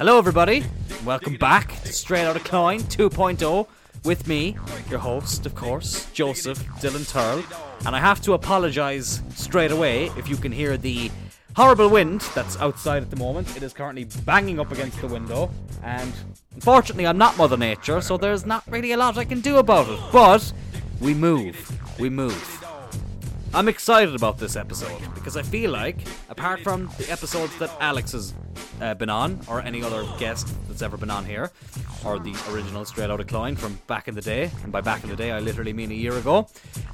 Hello, everybody. Welcome back to Straight Outta Cloyne 2.0 with me, your host, of course, Joseph Dylan Turl. And I have to apologise straight away if you can hear the horrible wind that's outside at the moment. It is currently banging up against the window, and unfortunately, I'm not Mother Nature, so there's not really a lot I can do about it. But we move. We move. I'm excited about this episode because I feel like, apart from the episodes that Alex has uh, been on, or any other guest that's ever been on here, or the original Straight Outta Cloyne from back in the day, and by back in the day I literally mean a year ago,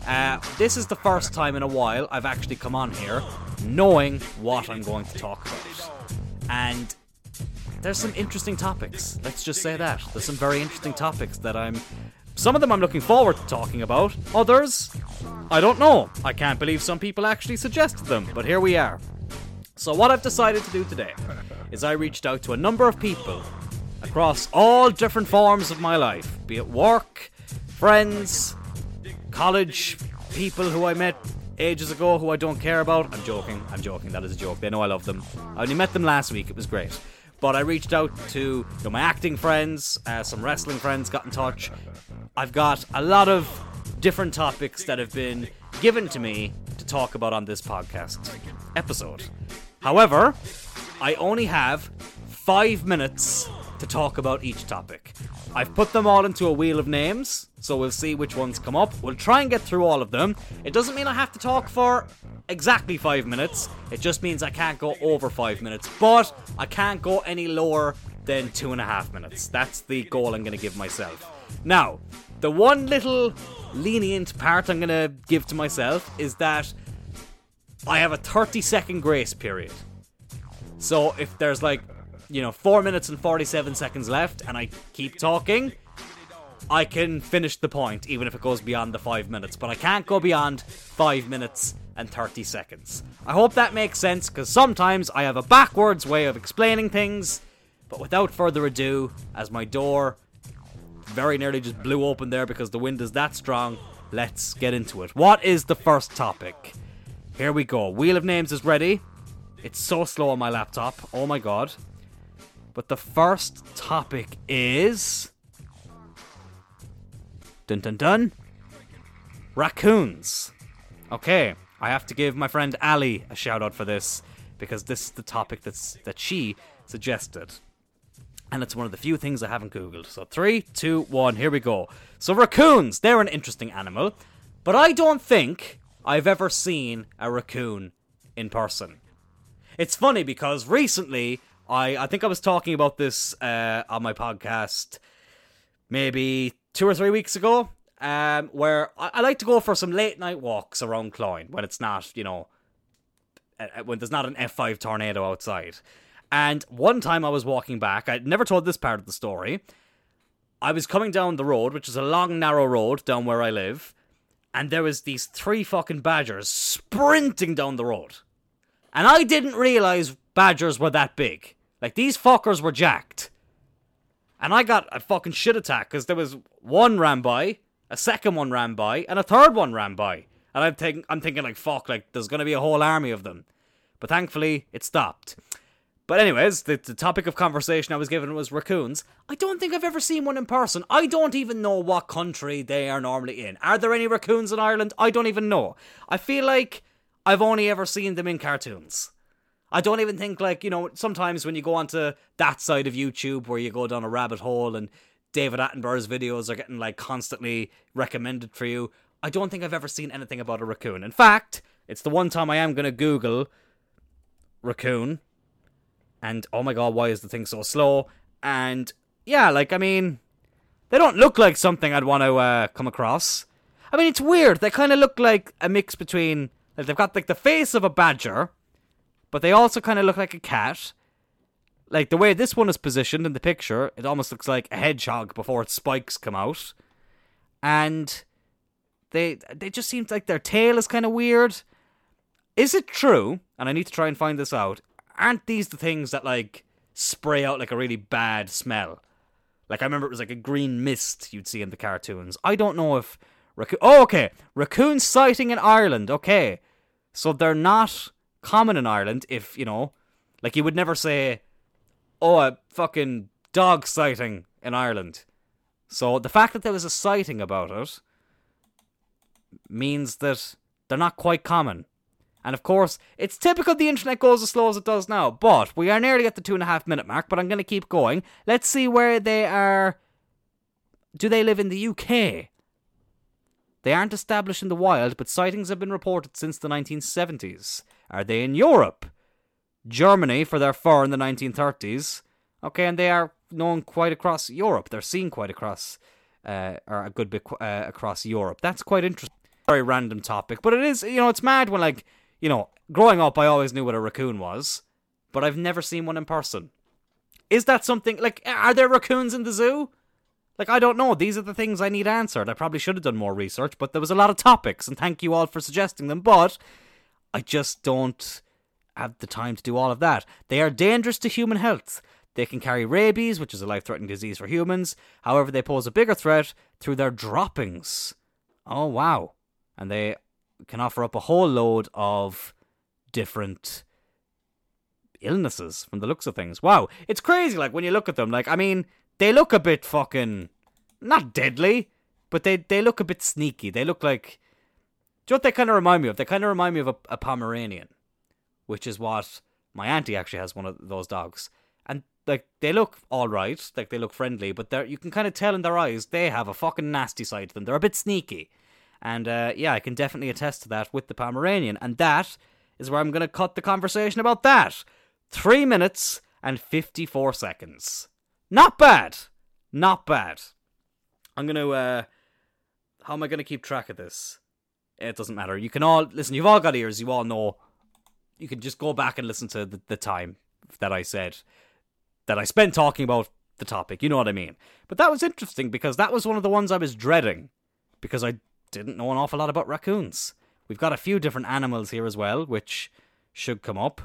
uh, this is the first time in a while I've actually come on here knowing what I'm going to talk about. And there's some interesting topics. Let's just say that. There's some very interesting topics that I'm some of them I'm looking forward to talking about, others, I don't know. I can't believe some people actually suggested them, but here we are. So, what I've decided to do today is I reached out to a number of people across all different forms of my life be it work, friends, college, people who I met ages ago who I don't care about. I'm joking, I'm joking, that is a joke. They know I love them. I only met them last week, it was great. But I reached out to you know, my acting friends, uh, some wrestling friends got in touch. I've got a lot of different topics that have been given to me to talk about on this podcast episode. However, I only have five minutes to talk about each topic. I've put them all into a wheel of names, so we'll see which ones come up. We'll try and get through all of them. It doesn't mean I have to talk for exactly five minutes, it just means I can't go over five minutes, but I can't go any lower than two and a half minutes. That's the goal I'm going to give myself. Now, the one little lenient part I'm going to give to myself is that I have a 30 second grace period. So if there's like you know, four minutes and 47 seconds left, and I keep talking, I can finish the point, even if it goes beyond the five minutes. But I can't go beyond five minutes and 30 seconds. I hope that makes sense, because sometimes I have a backwards way of explaining things. But without further ado, as my door very nearly just blew open there because the wind is that strong, let's get into it. What is the first topic? Here we go. Wheel of Names is ready. It's so slow on my laptop. Oh my god. But the first topic is. Dun dun dun. Raccoons. Okay, I have to give my friend Ali a shout out for this because this is the topic that's that she suggested. And it's one of the few things I haven't googled. So three, two, one, here we go. So raccoons, they're an interesting animal, but I don't think I've ever seen a raccoon in person. It's funny because recently I I think I was talking about this uh, on my podcast maybe two or three weeks ago. Um, where I, I like to go for some late night walks around Cloyne when it's not, you know, uh, uh, when there's not an F5 tornado outside. And one time I was walking back, I'd never told this part of the story. I was coming down the road, which is a long, narrow road down where I live, and there was these three fucking badgers sprinting down the road. And I didn't realize badgers were that big. Like these fuckers were jacked. And I got a fucking shit attack because there was one ran by, a second one ran by, and a third one ran by. And I'm thinking, I'm thinking like, fuck, like there's gonna be a whole army of them. But thankfully, it stopped. But anyways, the, the topic of conversation I was given was raccoons. I don't think I've ever seen one in person. I don't even know what country they are normally in. Are there any raccoons in Ireland? I don't even know. I feel like I've only ever seen them in cartoons. I don't even think like you know sometimes when you go onto that side of YouTube where you go down a rabbit hole and David Attenborough's videos are getting like constantly recommended for you. I don't think I've ever seen anything about a raccoon. In fact, it's the one time I am gonna Google raccoon, and oh my god, why is the thing so slow? And yeah, like I mean, they don't look like something I'd want to uh, come across. I mean, it's weird. They kind of look like a mix between like they've got like the face of a badger but they also kind of look like a cat. Like the way this one is positioned in the picture, it almost looks like a hedgehog before its spikes come out. And they they just seem like their tail is kind of weird. Is it true? And I need to try and find this out. Aren't these the things that like spray out like a really bad smell? Like I remember it was like a green mist you'd see in the cartoons. I don't know if raccoon. Oh, okay, raccoon sighting in Ireland. Okay, so they're not common in Ireland if, you know, like you would never say oh, a fucking dog sighting in Ireland. So the fact that there was a sighting about it means that they're not quite common. And of course, it's typical the internet goes as slow as it does now. But we are nearly at the two and a half minute mark, but I'm going to keep going. Let's see where they are. Do they live in the UK? They aren't established in the wild, but sightings have been reported since the 1970s. Are they in Europe? Germany for their fur in the 1930s. Okay, and they are known quite across Europe. They're seen quite across, uh, or a good bit uh, across Europe. That's quite interesting. Very random topic, but it is, you know, it's mad when, like, you know, growing up, I always knew what a raccoon was, but I've never seen one in person. Is that something, like, are there raccoons in the zoo? Like, I don't know. These are the things I need answered. I probably should have done more research, but there was a lot of topics, and thank you all for suggesting them, but I just don't have the time to do all of that. They are dangerous to human health. They can carry rabies, which is a life threatening disease for humans. However, they pose a bigger threat through their droppings. Oh, wow. And they can offer up a whole load of different illnesses from the looks of things. Wow. It's crazy, like, when you look at them. Like, I mean, they look a bit fucking. Not deadly, but they, they look a bit sneaky. They look like. Do you know what they kind of remind me of? They kind of remind me of a, a Pomeranian, which is what my auntie actually has one of those dogs And like they look all right, like they look friendly, but they you can kind of tell in their eyes they have a fucking nasty side to them. They're a bit sneaky, and uh, yeah, I can definitely attest to that with the Pomeranian, and that is where I'm going to cut the conversation about that. Three minutes and fifty-four seconds. Not bad, not bad. I'm going to. Uh, how am I going to keep track of this? It doesn't matter. You can all listen. You've all got ears. You all know. You can just go back and listen to the, the time that I said that I spent talking about the topic. You know what I mean? But that was interesting because that was one of the ones I was dreading because I didn't know an awful lot about raccoons. We've got a few different animals here as well, which should come up.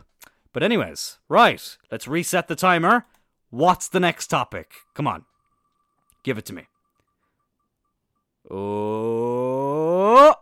But, anyways, right, let's reset the timer. What's the next topic? Come on, give it to me. Oh,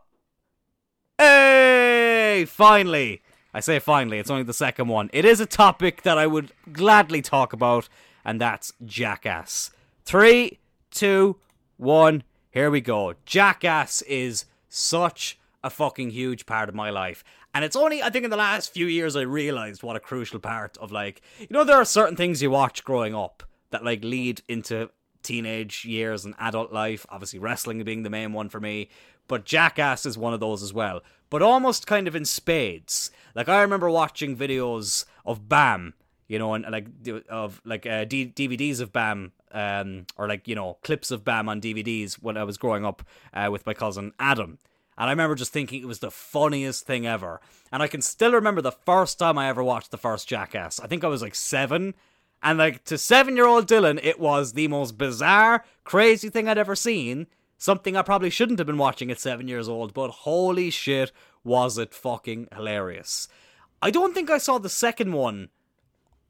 finally. I say finally, it's only the second one. It is a topic that I would gladly talk about, and that's Jackass. Three, two, one, here we go. Jackass is such a fucking huge part of my life. And it's only, I think, in the last few years I realized what a crucial part of, like, you know, there are certain things you watch growing up that, like, lead into teenage years and adult life. Obviously, wrestling being the main one for me. But Jackass is one of those as well. But almost kind of in spades. Like I remember watching videos of Bam, you know, and like of like uh, D- DVDs of Bam, um, or like you know clips of Bam on DVDs when I was growing up uh, with my cousin Adam. And I remember just thinking it was the funniest thing ever. And I can still remember the first time I ever watched the first Jackass. I think I was like seven. And like to seven year old Dylan, it was the most bizarre, crazy thing I'd ever seen. Something I probably shouldn't have been watching at seven years old, but holy shit, was it fucking hilarious. I don't think I saw the second one.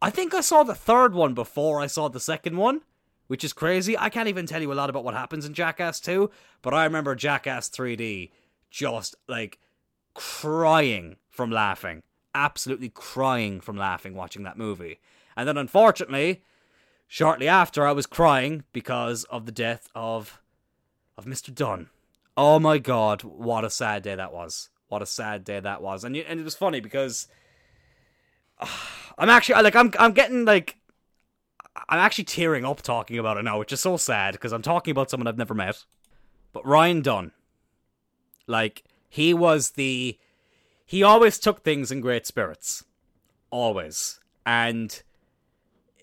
I think I saw the third one before I saw the second one, which is crazy. I can't even tell you a lot about what happens in Jackass 2, but I remember Jackass 3D just like crying from laughing. Absolutely crying from laughing watching that movie. And then unfortunately, shortly after I was crying because of the death of of Mr. Dunn. Oh my god, what a sad day that was what a sad day that was. And and it was funny because uh, I'm actually like I'm I'm getting like I'm actually tearing up talking about it now, which is so sad because I'm talking about someone I've never met. But Ryan Dunn, like he was the he always took things in great spirits, always, and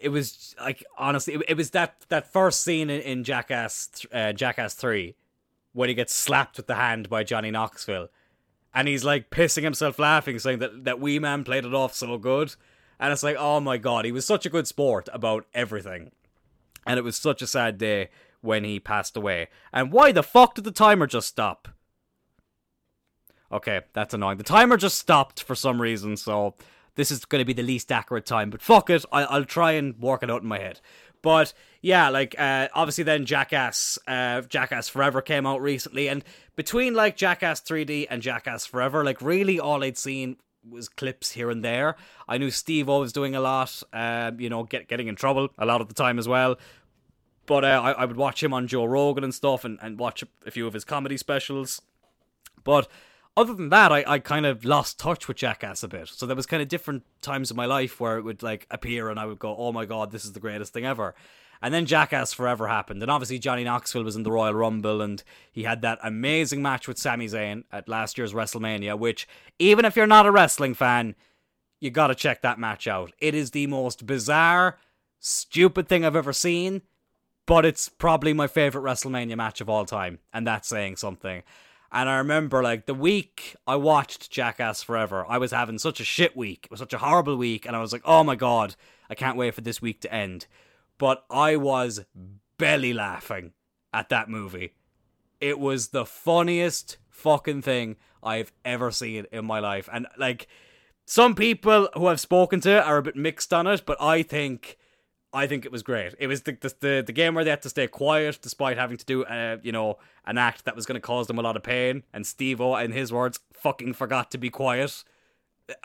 it was like honestly, it, it was that that first scene in, in Jackass uh, Jackass Three when he gets slapped with the hand by Johnny Knoxville and he's like pissing himself laughing, saying that that wee man played it off so good. And it's like, oh my god, he was such a good sport about everything. And it was such a sad day when he passed away. And why the fuck did the timer just stop? Okay, that's annoying. The timer just stopped for some reason, so this is going to be the least accurate time. But fuck it, I- will try and work it out in my head. But yeah, like uh, obviously then Jackass, uh, Jackass Forever came out recently, and between like Jackass 3D and Jackass Forever, like really all I'd seen was clips here and there. I knew Steve was doing a lot, um, you know, get, getting in trouble a lot of the time as well. But uh, I, I would watch him on Joe Rogan and stuff and, and watch a few of his comedy specials. But other than that, I, I kind of lost touch with Jackass a bit. So there was kind of different times in my life where it would like appear and I would go, oh my god, this is the greatest thing ever. And then Jackass Forever happened. And obviously Johnny Knoxville was in the Royal Rumble and he had that amazing match with Sami Zayn at last year's WrestleMania, which even if you're not a wrestling fan, you gotta check that match out. It is the most bizarre, stupid thing I've ever seen, but it's probably my favorite WrestleMania match of all time. And that's saying something. And I remember, like, the week I watched Jackass Forever, I was having such a shit week. It was such a horrible week. And I was like, oh my God, I can't wait for this week to end but I was belly laughing at that movie. It was the funniest fucking thing I've ever seen in my life. And like some people who I've spoken to are a bit mixed on it, but I think I think it was great. It was the the, the game where they had to stay quiet despite having to do uh, you know an act that was going to cause them a lot of pain. And Steve O, in his words, fucking forgot to be quiet.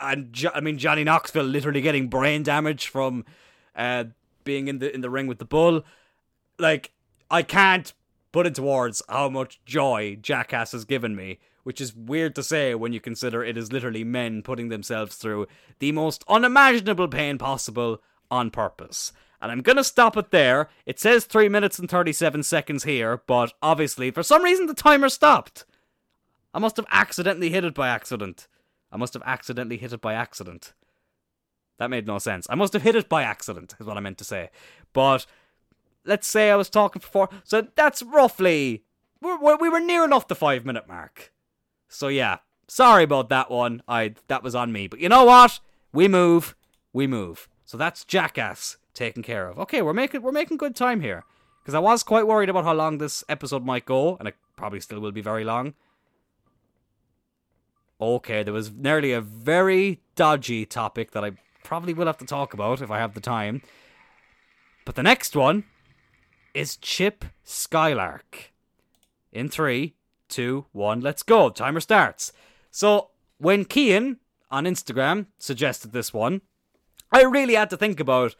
And jo- I mean Johnny Knoxville literally getting brain damage from uh, being in the in the ring with the bull. Like I can't put into words how much joy Jackass has given me, which is weird to say when you consider it is literally men putting themselves through the most unimaginable pain possible on purpose. And I'm gonna stop it there. It says 3 minutes and 37 seconds here, but obviously, for some reason, the timer stopped. I must have accidentally hit it by accident. I must have accidentally hit it by accident. That made no sense. I must have hit it by accident, is what I meant to say. But let's say I was talking for four. So that's roughly. We're, we were near enough the five minute mark. So yeah, sorry about that one. I that was on me. But you know what? We move. We move. So that's Jackass taken care of. Okay, we're making we're making good time here. Because I was quite worried about how long this episode might go, and it probably still will be very long. Okay, there was nearly a very dodgy topic that I probably will have to talk about if I have the time. But the next one is Chip Skylark. In three, two, one, let's go. Timer starts. So when Kian on Instagram suggested this one, I really had to think about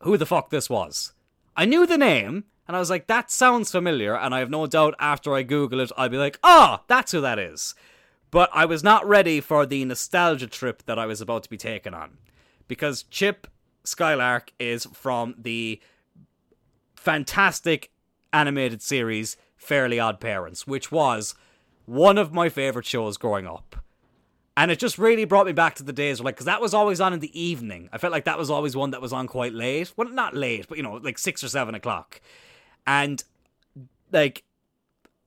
who the fuck this was. I knew the name, and I was like, that sounds familiar, and I have no doubt after I Google it, I'll be like, ah, oh, that's who that is. But I was not ready for the nostalgia trip that I was about to be taken on because Chip Skylark is from the fantastic animated series Fairly Odd Parents, which was one of my favorite shows growing up. And it just really brought me back to the days where, like, because that was always on in the evening. I felt like that was always one that was on quite late. Well, not late, but, you know, like six or seven o'clock. And, like,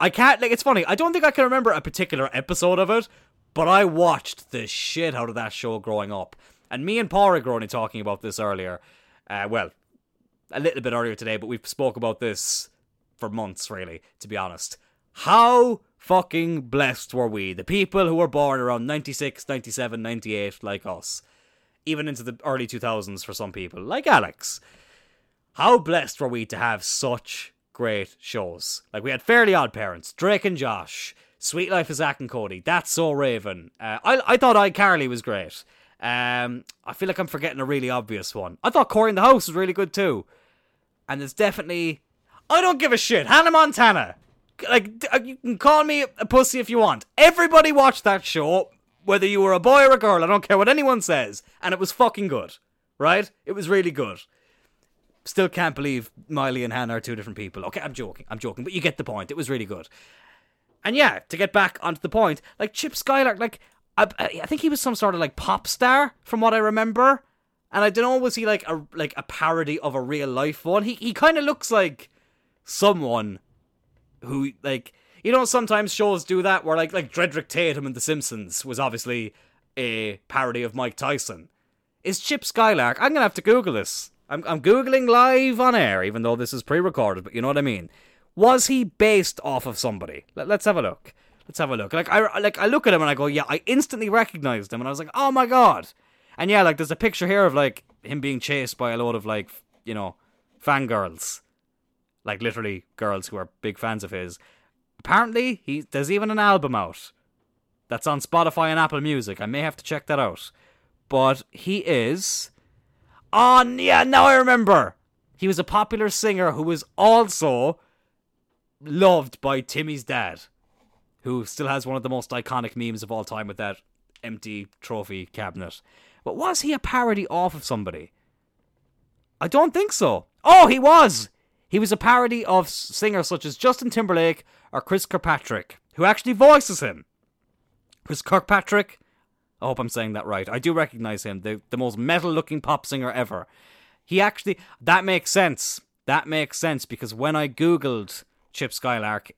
I can't, like, it's funny. I don't think I can remember a particular episode of it, but I watched the shit out of that show growing up. And me and Paul were only talking about this earlier. Uh, well, a little bit earlier today, but we've spoke about this for months, really, to be honest. How fucking blessed were we? The people who were born around 96, 97, 98, like us. Even into the early 2000s for some people, like Alex. How blessed were we to have such great shows? Like, we had Fairly Odd Parents, Drake and Josh, Sweet Life of Zack and Cody, That's So Raven. Uh, I, I thought iCarly was great. Um, I feel like I'm forgetting a really obvious one. I thought Cory in the House was really good too, and there's definitely. I don't give a shit. Hannah Montana. Like uh, you can call me a pussy if you want. Everybody watched that show, whether you were a boy or a girl. I don't care what anyone says, and it was fucking good. Right? It was really good. Still can't believe Miley and Hannah are two different people. Okay, I'm joking. I'm joking, but you get the point. It was really good. And yeah, to get back onto the point, like Chip Skylark, like I, I think he was some sort of like pop star from what I remember. And I don't know, was he like a like a parody of a real life one? He he kind of looks like someone who like you know sometimes shows do that where like like Drederick Tatum in The Simpsons was obviously a parody of Mike Tyson. Is Chip Skylark? I'm gonna have to Google this. I'm I'm googling live on air, even though this is pre-recorded. But you know what I mean. Was he based off of somebody? Let, let's have a look. Let's have a look. Like I like I look at him and I go, yeah, I instantly recognized him, and I was like, oh my god. And yeah, like there's a picture here of like him being chased by a load of like you know fangirls, like literally girls who are big fans of his. Apparently, he there's even an album out That's on Spotify and Apple Music. I may have to check that out. But he is. Oh, yeah, now I remember. He was a popular singer who was also loved by Timmy's dad, who still has one of the most iconic memes of all time with that empty trophy cabinet. But was he a parody off of somebody? I don't think so. Oh, he was! He was a parody of singers such as Justin Timberlake or Chris Kirkpatrick, who actually voices him. Chris Kirkpatrick, I hope I'm saying that right. I do recognize him, the, the most metal looking pop singer ever. He actually, that makes sense. That makes sense because when I googled Chip Skylark,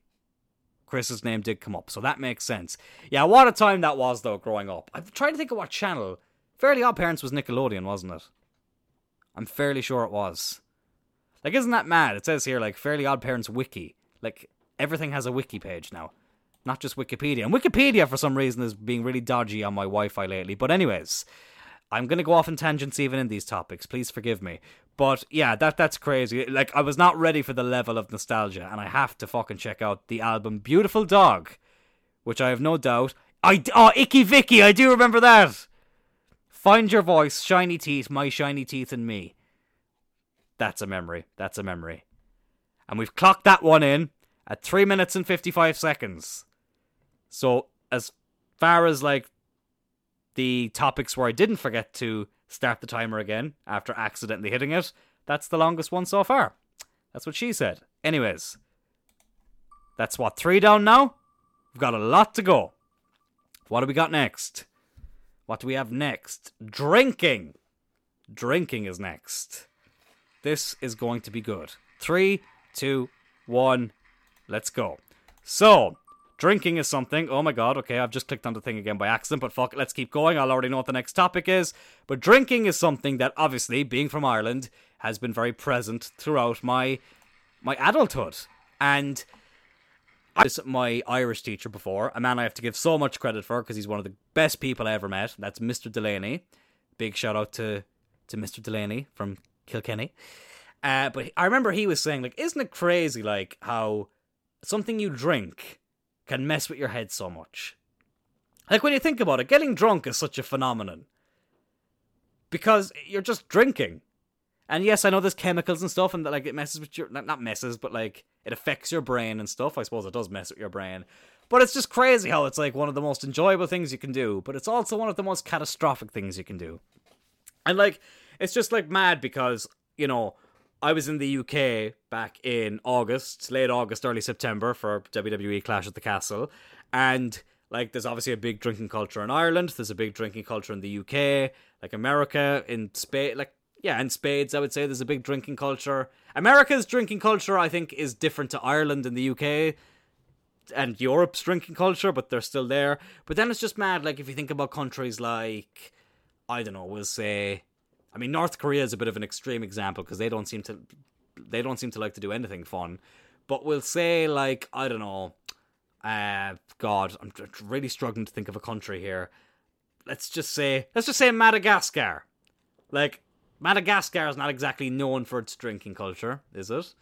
Chris's name did come up, so that makes sense. Yeah, what a time that was though, growing up. I'm trying to think of what channel. Fairly Odd Parents was Nickelodeon, wasn't it? I'm fairly sure it was. Like, isn't that mad? It says here, like, Fairly Odd Parents wiki. Like, everything has a wiki page now. Not just Wikipedia. And Wikipedia, for some reason, is being really dodgy on my Wi Fi lately. But, anyways, I'm going to go off in tangents even in these topics. Please forgive me. But yeah, that that's crazy. Like I was not ready for the level of nostalgia, and I have to fucking check out the album "Beautiful Dog," which I have no doubt. I oh Icky Vicky, I do remember that. Find your voice, shiny teeth, my shiny teeth, and me. That's a memory. That's a memory. And we've clocked that one in at three minutes and fifty-five seconds. So as far as like the topics where I didn't forget to start the timer again after accidentally hitting it. That's the longest one so far. That's what she said. Anyways, that's what, three down now? We've got a lot to go. What do we got next? What do we have next? Drinking. Drinking is next. This is going to be good. Three, two, one, let's go. So, Drinking is something. Oh my god, okay, I've just clicked on the thing again by accident, but fuck let's keep going. I'll already know what the next topic is. But drinking is something that obviously, being from Ireland, has been very present throughout my my adulthood. And was my Irish teacher before, a man I have to give so much credit for because he's one of the best people I ever met. That's Mr. Delaney. Big shout out to to Mr. Delaney from Kilkenny. Uh, but I remember he was saying, like, isn't it crazy, like, how something you drink can mess with your head so much. Like when you think about it, getting drunk is such a phenomenon. Because you're just drinking. And yes, I know there's chemicals and stuff and that like it messes with your not messes, but like it affects your brain and stuff. I suppose it does mess with your brain. But it's just crazy how it's like one of the most enjoyable things you can do, but it's also one of the most catastrophic things you can do. And like it's just like mad because, you know, I was in the UK back in August, late August, early September for WWE Clash at the Castle, and like there's obviously a big drinking culture in Ireland. There's a big drinking culture in the UK, like America, in Spain, like yeah, in spades. I would say there's a big drinking culture. America's drinking culture, I think, is different to Ireland and the UK and Europe's drinking culture, but they're still there. But then it's just mad. Like if you think about countries like I don't know, we'll say I mean, North Korea is a bit of an extreme example because they don't seem to they don't seem to like to do anything fun. But we'll say like I don't know, uh, God, I'm really struggling to think of a country here. Let's just say let's just say Madagascar. Like Madagascar is not exactly known for its drinking culture, is it?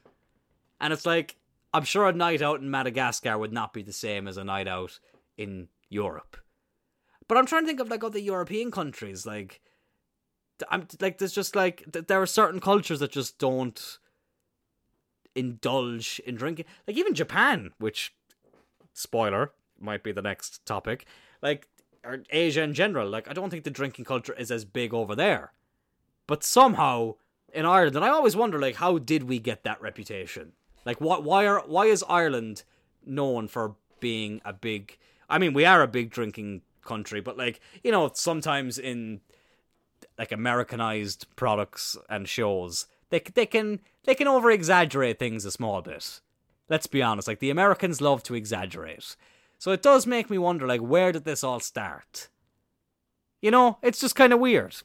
And it's like I'm sure a night out in Madagascar would not be the same as a night out in Europe. But I'm trying to think of like other European countries, like I'm like there's just like there are certain cultures that just don't indulge in drinking. Like even Japan, which spoiler might be the next topic. Like or Asia in general. Like I don't think the drinking culture is as big over there. But somehow in Ireland, and I always wonder like how did we get that reputation? Like what why are why is Ireland known for being a big I mean, we are a big drinking country, but like, you know, sometimes in like Americanized products and shows, they they can they can over exaggerate things a small bit. Let's be honest, like the Americans love to exaggerate. So it does make me wonder like where did this all start? You know, it's just kind of weird.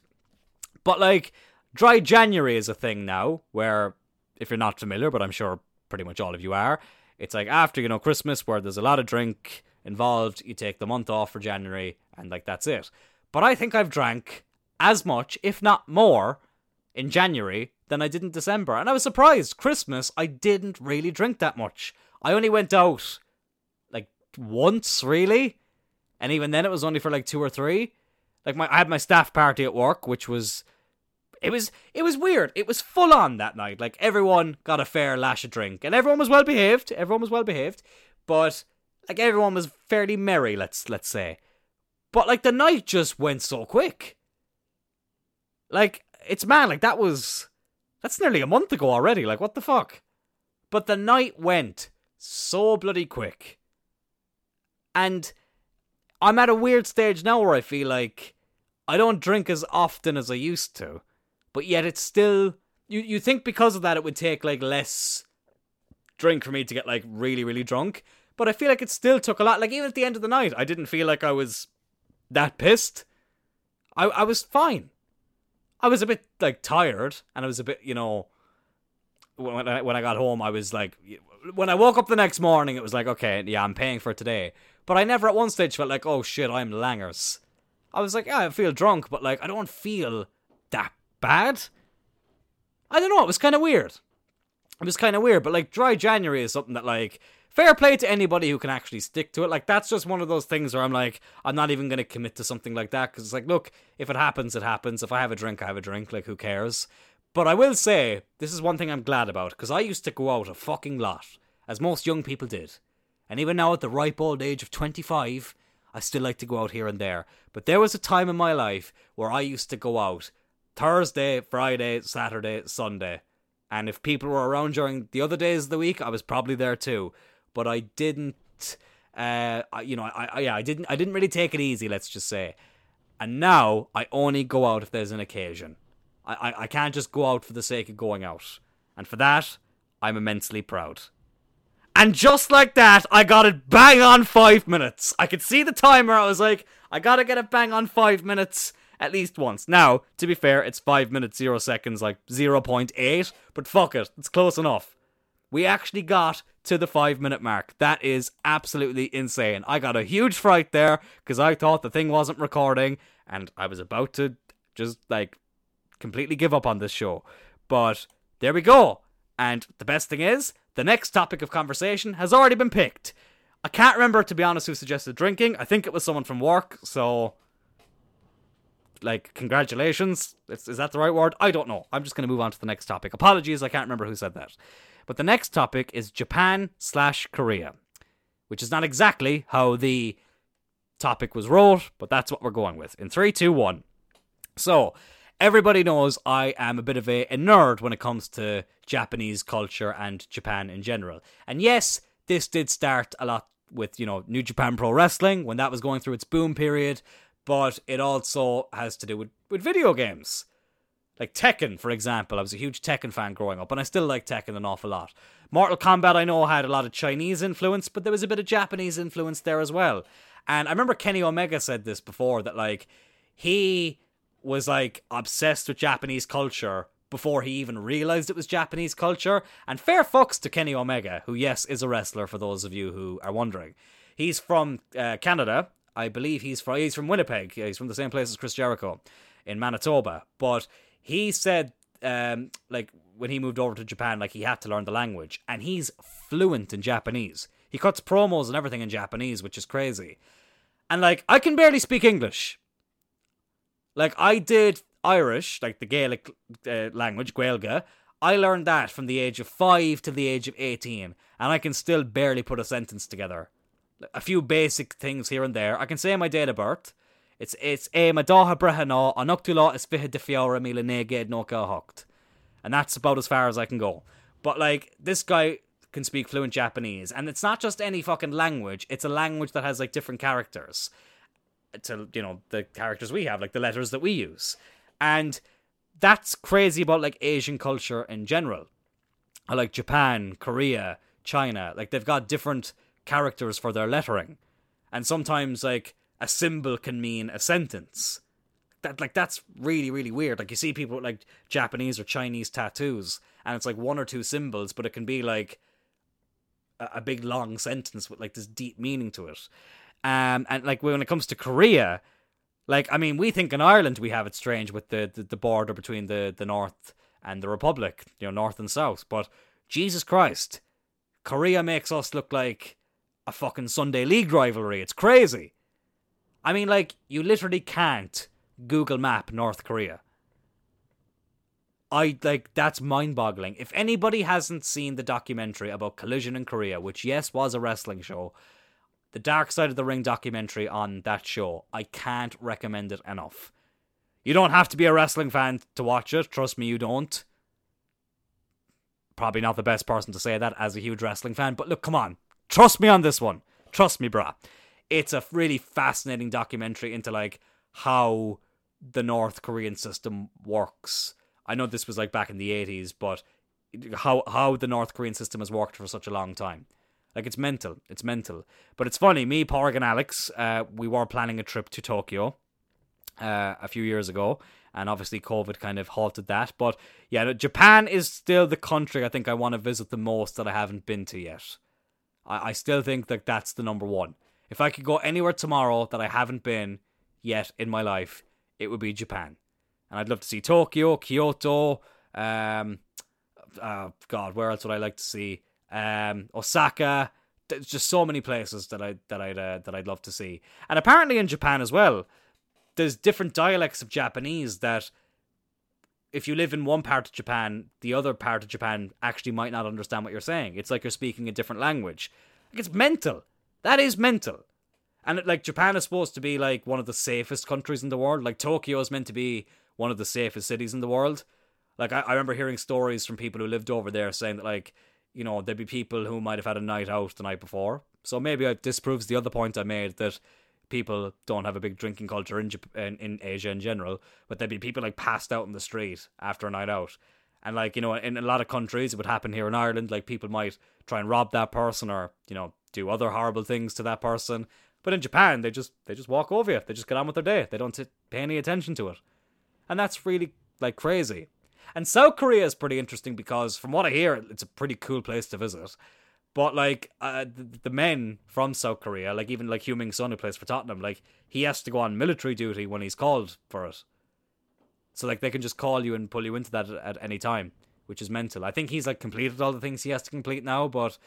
But like dry January is a thing now where if you're not familiar, but I'm sure pretty much all of you are, it's like after, you know, Christmas where there's a lot of drink involved, you take the month off for January and like that's it. But I think I've drank as much, if not more, in January than I did in December. And I was surprised. Christmas, I didn't really drink that much. I only went out like once, really. and even then it was only for like two or three. Like my, I had my staff party at work, which was, it was, it was weird. It was full on that night. Like everyone got a fair lash of drink, and everyone was well behaved. Everyone was well behaved, but like everyone was fairly merry. Let's let's say, but like the night just went so quick. Like it's mad. Like that was, that's nearly a month ago already. Like what the fuck? But the night went so bloody quick. And I'm at a weird stage now where I feel like I don't drink as often as I used to. But yet it's still you you think because of that it would take like less drink for me to get like really really drunk, but I feel like it still took a lot. Like even at the end of the night, I didn't feel like I was that pissed. I I was fine. I was a bit like tired and I was a bit, you know, when I, when I got home, I was like, when I woke up the next morning, it was like, okay, yeah, I'm paying for today. But I never at one stage felt like, oh shit, I'm langers. I was like, yeah, I feel drunk, but like, I don't feel that bad. I don't know, it was kind of weird. It was kind of weird, but like, dry January is something that, like, fair play to anybody who can actually stick to it. Like, that's just one of those things where I'm like, I'm not even going to commit to something like that because it's like, look, if it happens, it happens. If I have a drink, I have a drink. Like, who cares? But I will say, this is one thing I'm glad about, because I used to go out a fucking lot, as most young people did. And even now, at the ripe old age of 25, I still like to go out here and there. But there was a time in my life where I used to go out Thursday, Friday, Saturday, Sunday. And if people were around during the other days of the week, I was probably there too. But I didn't, uh, you know, I, I yeah, I didn't, I didn't really take it easy. Let's just say. And now I only go out if there's an occasion. I, I, I can't just go out for the sake of going out. And for that, I'm immensely proud. And just like that, I got it bang on five minutes. I could see the timer. I was like, I gotta get it bang on five minutes at least once. Now, to be fair, it's five minutes, zero seconds, like 0.8, but fuck it, it's close enough. We actually got to the five minute mark. That is absolutely insane. I got a huge fright there because I thought the thing wasn't recording and I was about to just like completely give up on this show. But there we go. And the best thing is, the next topic of conversation has already been picked. I can't remember, to be honest, who suggested drinking. I think it was someone from work, so. Like, congratulations. Is, is that the right word? I don't know. I'm just going to move on to the next topic. Apologies, I can't remember who said that. But the next topic is Japan slash Korea, which is not exactly how the topic was wrote, but that's what we're going with. In three, two, one. So, everybody knows I am a bit of a, a, nerd when it comes to Japanese culture and Japan in general. And yes, this did start a lot with, you know, New Japan Pro Wrestling when that was going through its boom period, but it also has to do with, with video games. Like Tekken, for example. I was a huge Tekken fan growing up, and I still like Tekken an awful lot. Mortal Kombat, I know, had a lot of Chinese influence, but there was a bit of Japanese influence there as well. And I remember Kenny Omega said this before that, like, he was like obsessed with Japanese culture before he even realized it was Japanese culture. And fair fucks to Kenny Omega, who, yes, is a wrestler for those of you who are wondering. He's from uh, Canada. I believe he's from he's from Winnipeg. He's from the same place as Chris Jericho in Manitoba. But he said, um, like when he moved over to Japan, like he had to learn the language, and he's fluent in Japanese. He cuts promos and everything in Japanese, which is crazy. And like I can barely speak English, like I did Irish, like the Gaelic uh, language, Gaeilge. I learned that from the age of five to the age of eighteen, and I can still barely put a sentence together. A few basic things here and there. I can say my date of birth. It's it's a madaha brehana anuktula is fihe de neged no hocht. And that's about as far as I can go. But like this guy can speak fluent Japanese, and it's not just any fucking language, it's a language that has like different characters to you know the characters we have, like the letters that we use, and that's crazy about like Asian culture in general. I like Japan, Korea, China, like they've got different characters for their lettering, and sometimes like a symbol can mean a sentence. That like that's really really weird. Like you see people with like Japanese or Chinese tattoos, and it's like one or two symbols, but it can be like a, a big long sentence with like this deep meaning to it. Um, and like when it comes to Korea, like I mean, we think in Ireland we have it strange with the, the, the border between the, the North and the Republic, you know, North and South. But Jesus Christ, Korea makes us look like a fucking Sunday League rivalry. It's crazy. I mean, like, you literally can't Google Map North Korea. I like that's mind boggling. If anybody hasn't seen the documentary about Collision in Korea, which yes was a wrestling show, the Dark Side of the Ring documentary on that show, I can't recommend it enough. You don't have to be a wrestling fan to watch it. Trust me, you don't. Probably not the best person to say that as a huge wrestling fan, but look, come on. Trust me on this one. Trust me, brah. It's a really fascinating documentary into like how the North Korean system works. I know this was like back in the 80s, but how how the North Korean system has worked for such a long time. Like it's mental. It's mental. But it's funny. Me, Porg, and Alex, uh, we were planning a trip to Tokyo uh, a few years ago, and obviously COVID kind of halted that. But yeah, Japan is still the country I think I want to visit the most that I haven't been to yet. I, I still think that that's the number one. If I could go anywhere tomorrow that I haven't been yet in my life, it would be Japan. And I'd love to see Tokyo, Kyoto, um, uh, God, where else would I like to see? Um, Osaka. There's just so many places that I that I'd uh, that I'd love to see. And apparently in Japan as well, there's different dialects of Japanese that if you live in one part of Japan, the other part of Japan actually might not understand what you're saying. It's like you're speaking a different language. Like, it's mental. That is mental. And like Japan is supposed to be like one of the safest countries in the world. Like Tokyo is meant to be one of the safest cities in the world. Like I, I remember hearing stories from people who lived over there saying that like, you know, there'd be people who might have had a night out the night before. So maybe I, this proves the other point I made that people don't have a big drinking culture in, in in Asia in general, but there'd be people like passed out in the street after a night out. And like, you know, in a lot of countries it would happen here in Ireland, like people might try and rob that person or, you know, do other horrible things to that person. But in Japan, they just they just walk over you. They just get on with their day. They don't pay any attention to it. And that's really like crazy. And South Korea is pretty interesting because from what I hear, it's a pretty cool place to visit. But like uh, the, the, men from South Korea, like even like Heung-min Son who plays for Tottenham, like he has to go on military duty when he's called for it. So like they can just call you and pull you into that at, at any time, which is mental. I think he's like completed all the things he has to complete now, but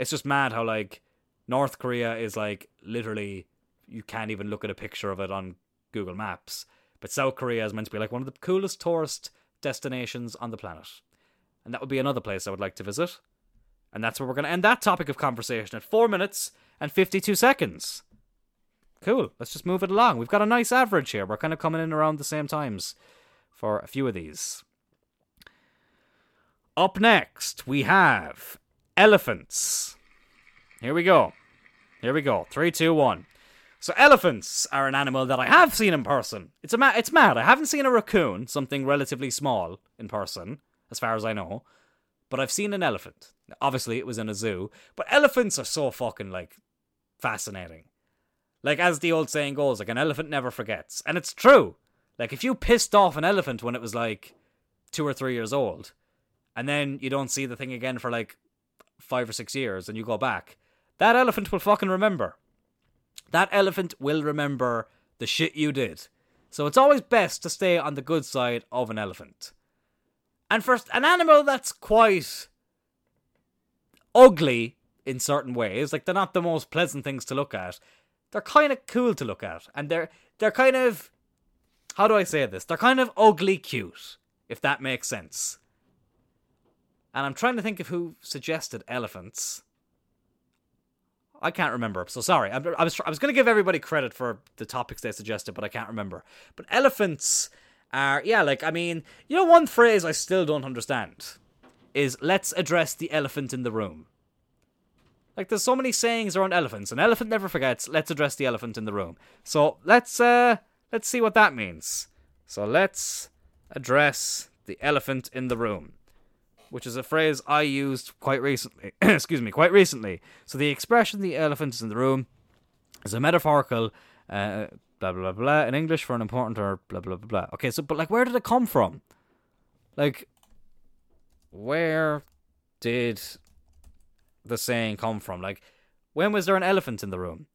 it's just mad how like North Korea is like literally you can't even look at a picture of it on Google Maps. But South Korea is meant to be like one of the coolest tourist destinations on the planet. And that would be another place I would like to visit. And that's where we're going to end that topic of conversation at 4 minutes and 52 seconds. Cool. Let's just move it along. We've got a nice average here. We're kind of coming in around the same times for a few of these. Up next, we have elephants. Here we go. Here we go. Three, two, one. So elephants are an animal that I have seen in person. It's a ma- it's mad. I haven't seen a raccoon, something relatively small, in person, as far as I know but I've seen an elephant. Obviously, it was in a zoo, but elephants are so fucking like fascinating. Like as the old saying goes, like an elephant never forgets, and it's true. Like if you pissed off an elephant when it was like two or three years old, and then you don't see the thing again for like five or six years, and you go back, that elephant will fucking remember. That elephant will remember the shit you did. So it's always best to stay on the good side of an elephant. And first, an animal that's quite ugly in certain ways, like they're not the most pleasant things to look at, they're kind of cool to look at. And they're they're kind of how do I say this? They're kind of ugly cute, if that makes sense. And I'm trying to think of who suggested elephants. I can't remember, so sorry. I, I was I was going to give everybody credit for the topics they suggested, but I can't remember. But elephants are yeah, like I mean, you know, one phrase I still don't understand is "let's address the elephant in the room." Like there's so many sayings around elephants. An elephant never forgets. Let's address the elephant in the room. So let's uh let's see what that means. So let's address the elephant in the room, which is a phrase I used quite recently. excuse me, quite recently. So the expression "the elephant is in the room" is a metaphorical uh, blah blah blah in English for an important or blah blah blah blah. Okay, so but like where did it come from? Like where did the saying come from? Like when was there an elephant in the room?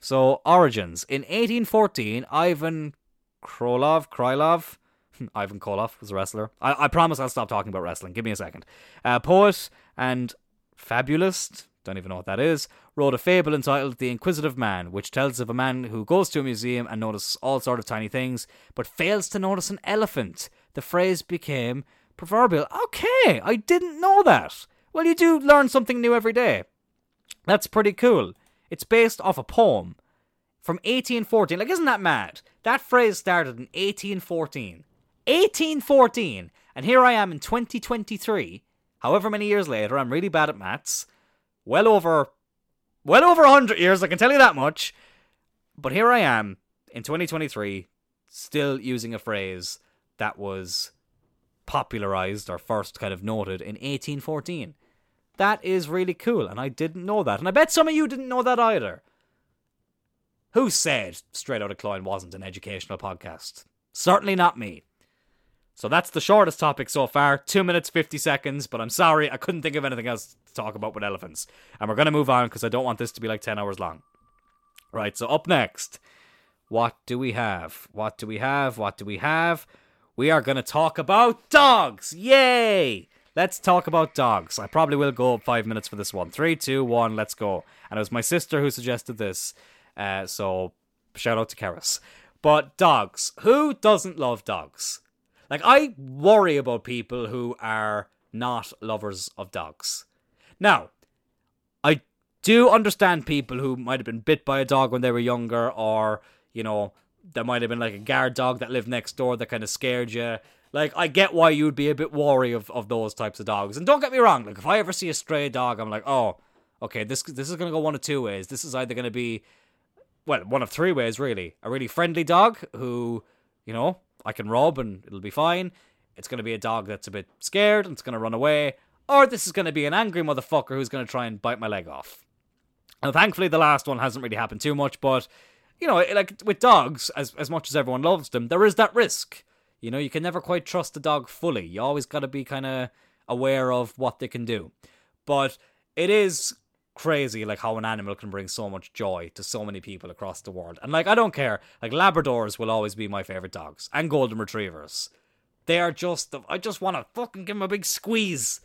So origins in 1814, Ivan Krylov, Krylov, Ivan Koloff was a wrestler. I, I promise I'll stop talking about wrestling. Give me a second. Uh, poet and fabulist, don't even know what that is, wrote a fable entitled The Inquisitive Man, which tells of a man who goes to a museum and notices all sort of tiny things, but fails to notice an elephant. The phrase became proverbial. Okay, I didn't know that. Well, you do learn something new every day. That's pretty cool. It's based off a poem from 1814. Like, isn't that mad? That phrase started in 1814. 1814! And here I am in 2023. However many years later, I'm really bad at maths. Well over, well over 100 years, I can tell you that much. But here I am in 2023, still using a phrase that was popularized or first kind of noted in 1814. That is really cool, and I didn't know that. And I bet some of you didn't know that either. Who said Straight Outta Cloyne wasn't an educational podcast? Certainly not me. So that's the shortest topic so far 2 minutes 50 seconds, but I'm sorry, I couldn't think of anything else to talk about with elephants. And we're going to move on because I don't want this to be like 10 hours long. Right, so up next, what do we have? What do we have? What do we have? We are going to talk about dogs! Yay! Let's talk about dogs. I probably will go up five minutes for this one. Three, two, one, let's go. And it was my sister who suggested this. Uh, so shout out to Karis. But dogs. Who doesn't love dogs? Like, I worry about people who are not lovers of dogs. Now, I do understand people who might have been bit by a dog when they were younger, or, you know, there might have been like a guard dog that lived next door that kind of scared you. Like, I get why you'd be a bit wary of, of those types of dogs. And don't get me wrong, like, if I ever see a stray dog, I'm like, oh, okay, this this is going to go one of two ways. This is either going to be, well, one of three ways, really. A really friendly dog who, you know, I can rob and it'll be fine. It's going to be a dog that's a bit scared and it's going to run away. Or this is going to be an angry motherfucker who's going to try and bite my leg off. And thankfully, the last one hasn't really happened too much, but, you know, like with dogs, as, as much as everyone loves them, there is that risk you know, you can never quite trust a dog fully. You always got to be kind of aware of what they can do. But it is crazy like how an animal can bring so much joy to so many people across the world. And like I don't care. Like Labradors will always be my favorite dogs and golden retrievers. They are just I just want to fucking give them a big squeeze.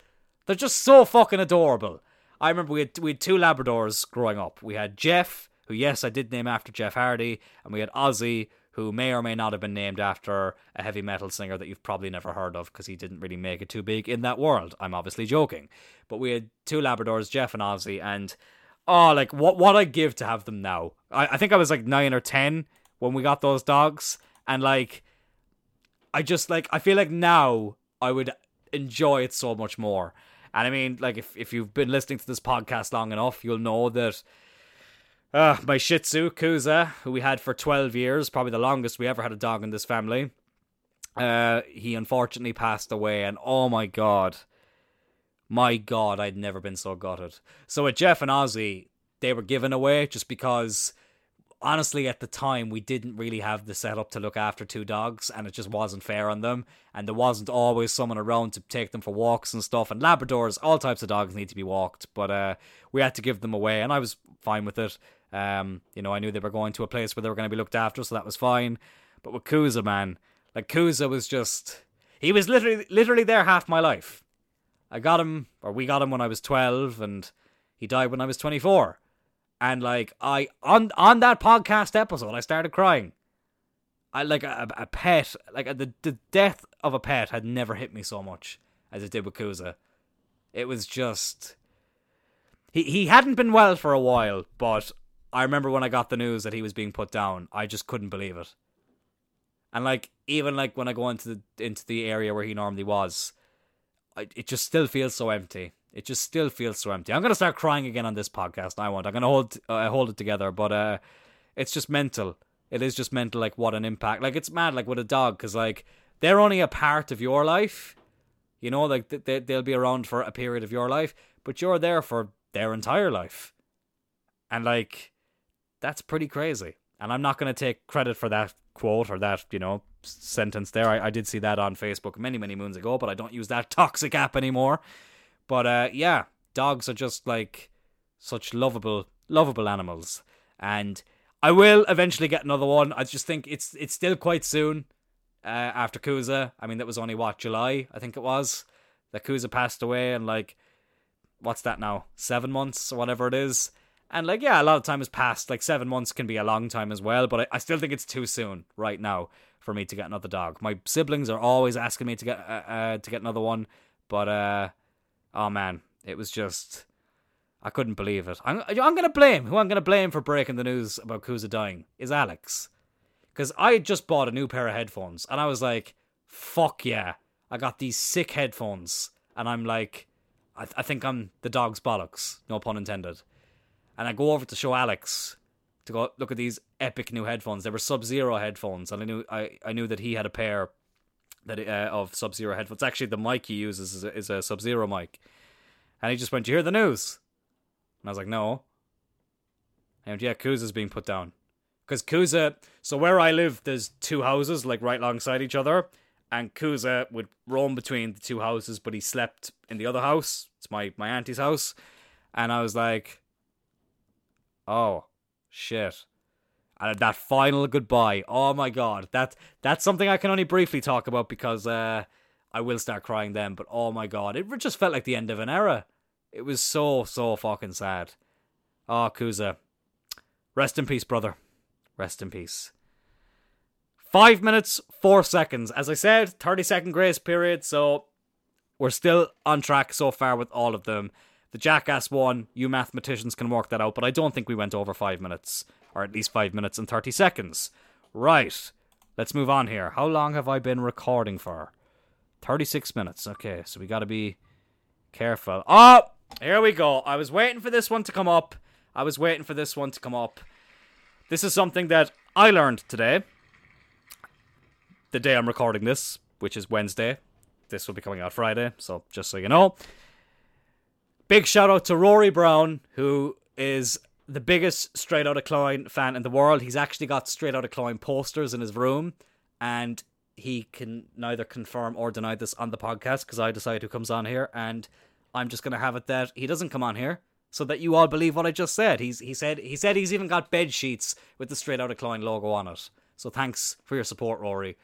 They're just so fucking adorable. I remember we had we had two Labradors growing up. We had Jeff, who yes, I did name after Jeff Hardy, and we had Ozzy, who may or may not have been named after a heavy metal singer that you've probably never heard of because he didn't really make it too big in that world. I'm obviously joking. But we had two Labradors, Jeff and Ozzy, and oh, like what what I give to have them now. I, I think I was like nine or ten when we got those dogs, and like I just like I feel like now I would enjoy it so much more. And I mean, like if if you've been listening to this podcast long enough, you'll know that uh, my Shih Tzu, Kuza, who we had for 12 years, probably the longest we ever had a dog in this family. Uh, he unfortunately passed away, and oh my god. My god, I'd never been so gutted. So with Jeff and Ozzy, they were given away just because honestly at the time we didn't really have the setup to look after two dogs and it just wasn't fair on them and there wasn't always someone around to take them for walks and stuff and labradors all types of dogs need to be walked but uh we had to give them away and i was fine with it um, you know, I knew they were going to a place where they were going to be looked after, so that was fine. But with Kuza, man, like Kuza was just he was literally literally there half my life. I got him or we got him when I was 12 and he died when I was 24. And like I on on that podcast episode I started crying. I like a, a pet like the the death of a pet had never hit me so much as it did with Kuza. It was just he he hadn't been well for a while, but I remember when I got the news that he was being put down, I just couldn't believe it. And like even like when I go into the into the area where he normally was, I, it just still feels so empty. It just still feels so empty. I'm gonna start crying again on this podcast. I won't. I'm gonna hold uh, hold it together, but uh, it's just mental. It is just mental. Like what an impact. Like it's mad. Like with a dog, because like they're only a part of your life. You know, like they they'll be around for a period of your life, but you're there for their entire life. And like that's pretty crazy. And I'm not going to take credit for that quote or that, you know, sentence there. I, I did see that on Facebook many, many moons ago, but I don't use that toxic app anymore. But uh, yeah, dogs are just like such lovable, lovable animals. And I will eventually get another one. I just think it's it's still quite soon uh, after Kuza. I mean, that was only what July, I think it was, that Kuza passed away, and like what's that now? Seven months or whatever it is. And like, yeah, a lot of time has passed. Like seven months can be a long time as well, but I, I still think it's too soon right now for me to get another dog. My siblings are always asking me to get uh, uh, to get another one, but uh, oh man, it was just I couldn't believe it. I'm I'm gonna blame who I'm gonna blame for breaking the news about Kuza dying is Alex, because I just bought a new pair of headphones and I was like, fuck yeah, I got these sick headphones, and I'm like, I, th- I think I'm the dog's bollocks, no pun intended and I go over to show Alex to go look at these epic new headphones. They were Sub Zero headphones, and I knew I, I knew that he had a pair that uh, of Sub Zero headphones. Actually, the mic he uses is a, is a Sub Zero mic, and he just went, "You hear the news?" And I was like, "No." And yeah, Kuza's being put down because Kuza. So where I live, there's two houses like right alongside each other, and Kuza would roam between the two houses, but he slept in the other house. It's my my auntie's house, and I was like, Oh, shit. And that final goodbye. Oh my god. That that's something I can only briefly talk about because uh, I will start crying then, but oh my god. It just felt like the end of an era. It was so, so fucking sad. Oh, Kuza. Rest in peace, brother. Rest in peace. Five minutes, four seconds. As I said, 30 second grace period, so we're still on track so far with all of them. The Jackass one, you mathematicians can work that out, but I don't think we went over five minutes, or at least five minutes and 30 seconds. Right, let's move on here. How long have I been recording for? 36 minutes. Okay, so we gotta be careful. Oh, here we go. I was waiting for this one to come up. I was waiting for this one to come up. This is something that I learned today. The day I'm recording this, which is Wednesday. This will be coming out Friday, so just so you know. Big shout out to Rory Brown, who is the biggest Straight Outta Cloyne fan in the world. He's actually got Straight Outta Cloyne posters in his room, and he can neither confirm or deny this on the podcast because I decide who comes on here, and I'm just gonna have it that he doesn't come on here, so that you all believe what I just said. He's he said he said he's even got bed sheets with the Straight Outta Cloyne logo on it. So thanks for your support, Rory.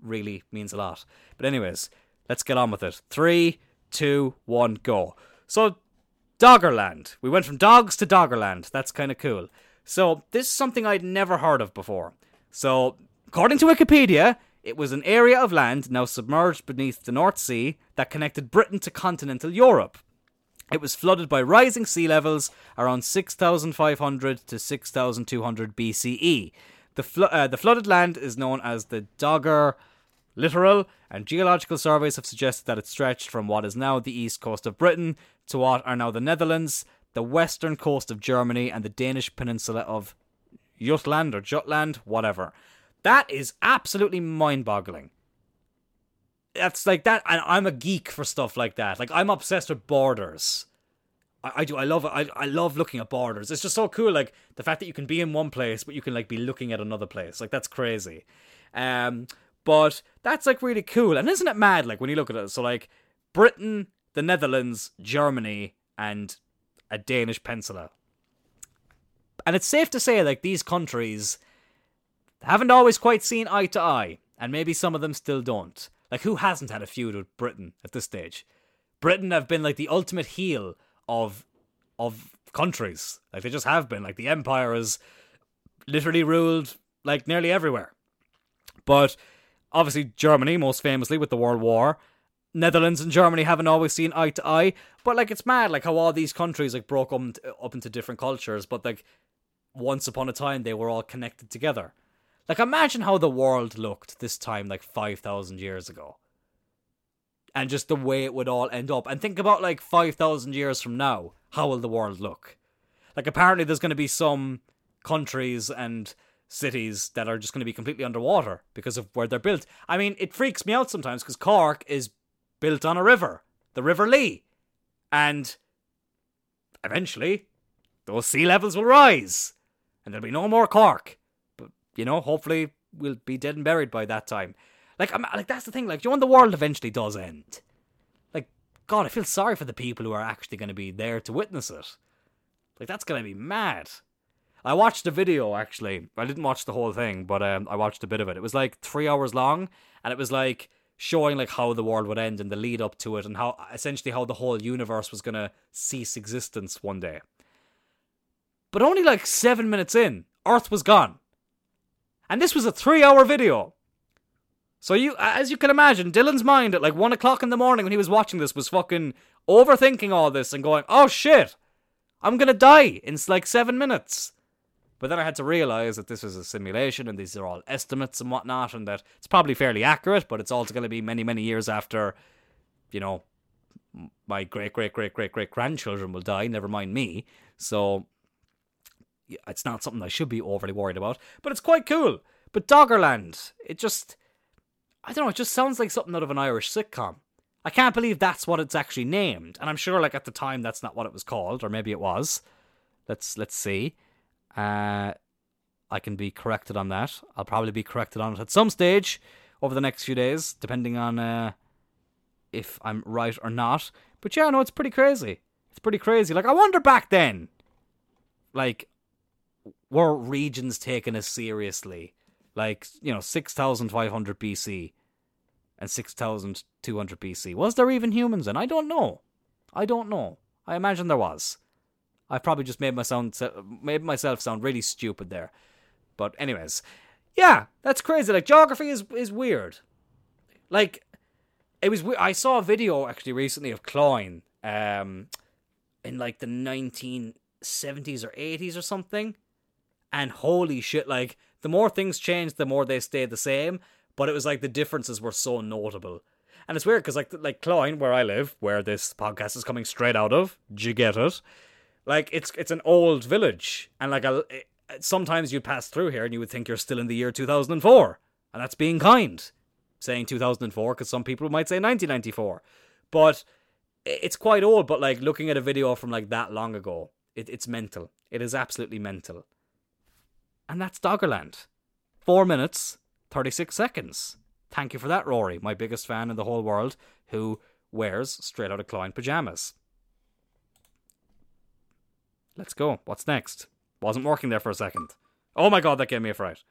Really means a lot. But anyways, let's get on with it. Three, two, one, go. So Doggerland. We went from dogs to Doggerland. That's kind of cool. So, this is something I'd never heard of before. So, according to Wikipedia, it was an area of land now submerged beneath the North Sea that connected Britain to continental Europe. It was flooded by rising sea levels around 6,500 to 6,200 BCE. The, uh, the flooded land is known as the Dogger Littoral, and geological surveys have suggested that it stretched from what is now the east coast of Britain to what are now the Netherlands, the western coast of Germany, and the Danish peninsula of Jutland or Jutland, whatever. That is absolutely mind boggling. That's like that, and I'm a geek for stuff like that. Like, I'm obsessed with borders. I, I do. I love. I, I love looking at borders. It's just so cool. Like the fact that you can be in one place, but you can like be looking at another place. Like that's crazy. Um, but that's like really cool. And isn't it mad? Like when you look at it, so like Britain the Netherlands, Germany, and a Danish peninsula. And it's safe to say, like, these countries haven't always quite seen eye to eye, and maybe some of them still don't. Like, who hasn't had a feud with Britain at this stage? Britain have been like the ultimate heel of of countries. Like they just have been. Like the empire has literally ruled like nearly everywhere. But obviously Germany, most famously with the World War, Netherlands and Germany haven't always seen eye to eye, but like it's mad like how all these countries like broke up, up into different cultures, but like once upon a time they were all connected together. Like imagine how the world looked this time like 5000 years ago. And just the way it would all end up. And think about like 5000 years from now, how will the world look? Like apparently there's going to be some countries and cities that are just going to be completely underwater because of where they're built. I mean, it freaks me out sometimes because Cork is built on a river, the River Lee. And eventually, those sea levels will rise, and there'll be no more Cork. But, you know, hopefully we'll be dead and buried by that time. Like, I'm, like that's the thing. Like, you know, the world eventually does end, like, God, I feel sorry for the people who are actually going to be there to witness it. Like, that's going to be mad. I watched a video actually. I didn't watch the whole thing, but um, I watched a bit of it. It was like three hours long, and it was like showing like how the world would end and the lead up to it and how essentially how the whole universe was going to cease existence one day. But only like 7 minutes in, Earth was gone. And this was a 3-hour video. So you as you can imagine, Dylan's mind at like 1 o'clock in the morning when he was watching this was fucking overthinking all this and going, "Oh shit. I'm going to die in like 7 minutes." But then I had to realize that this was a simulation and these are all estimates and whatnot, and that it's probably fairly accurate, but it's also going to be many, many years after, you know, my great, great, great, great, great grandchildren will die, never mind me. So it's not something I should be overly worried about, but it's quite cool. But Doggerland, it just, I don't know, it just sounds like something out of an Irish sitcom. I can't believe that's what it's actually named, and I'm sure, like at the time, that's not what it was called, or maybe it was. Let's let's see. Uh, I can be corrected on that. I'll probably be corrected on it at some stage over the next few days, depending on uh, if I'm right or not. But yeah, no, it's pretty crazy. It's pretty crazy. Like, I wonder back then, like, were regions taken as seriously? Like, you know, 6,500 BC and 6,200 BC. Was there even humans then? I don't know. I don't know. I imagine there was. I've probably just made myself made myself sound really stupid there. But anyways, yeah, that's crazy. Like geography is is weird. Like it was. I saw a video actually recently of Cloyne, um, in like the nineteen seventies or eighties or something, and holy shit! Like the more things changed, the more they stayed the same. But it was like the differences were so notable. And it's weird because like like Cloyne, where I live, where this podcast is coming straight out of, do you get it? Like it's it's an old village, and like a, sometimes you'd pass through here and you would think you're still in the year 2004, and that's being kind, saying 2004 because some people might say 1994, but it's quite old. But like looking at a video from like that long ago, it, it's mental. It is absolutely mental, and that's Doggerland, four minutes 36 seconds. Thank you for that, Rory, my biggest fan in the whole world, who wears straight out of Cloyne pajamas. Let's go. What's next? Wasn't working there for a second. Oh my god, that gave me a fright.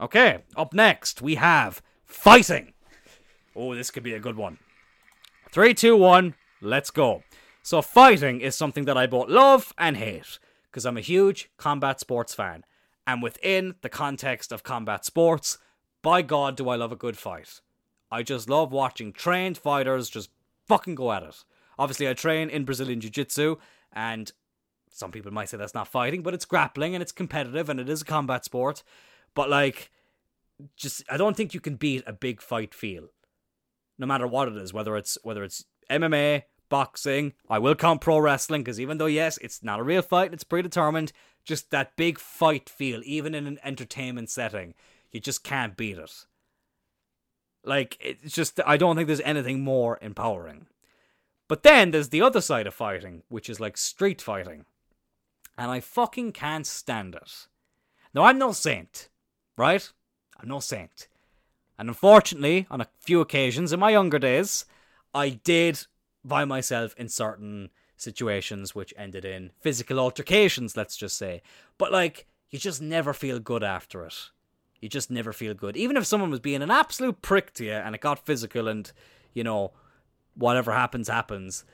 Okay, up next we have fighting. Oh, this could be a good one. Three, two, one, let's go. So, fighting is something that I both love and hate because I'm a huge combat sports fan. And within the context of combat sports, by God, do I love a good fight. I just love watching trained fighters just fucking go at it. Obviously, I train in Brazilian Jiu Jitsu, and some people might say that's not fighting, but it's grappling and it's competitive and it is a combat sport. But like, just I don't think you can beat a big fight feel, no matter what it is. Whether it's whether it's MMA, boxing, I will count pro wrestling because even though yes, it's not a real fight, it's predetermined. Just that big fight feel, even in an entertainment setting, you just can't beat it. Like it's just I don't think there's anything more empowering. But then there's the other side of fighting, which is like street fighting. And I fucking can't stand it. Now, I'm no saint, right? I'm no saint. And unfortunately, on a few occasions in my younger days, I did find myself in certain situations which ended in physical altercations, let's just say. But like, you just never feel good after it. You just never feel good. Even if someone was being an absolute prick to you and it got physical and, you know, whatever happens, happens.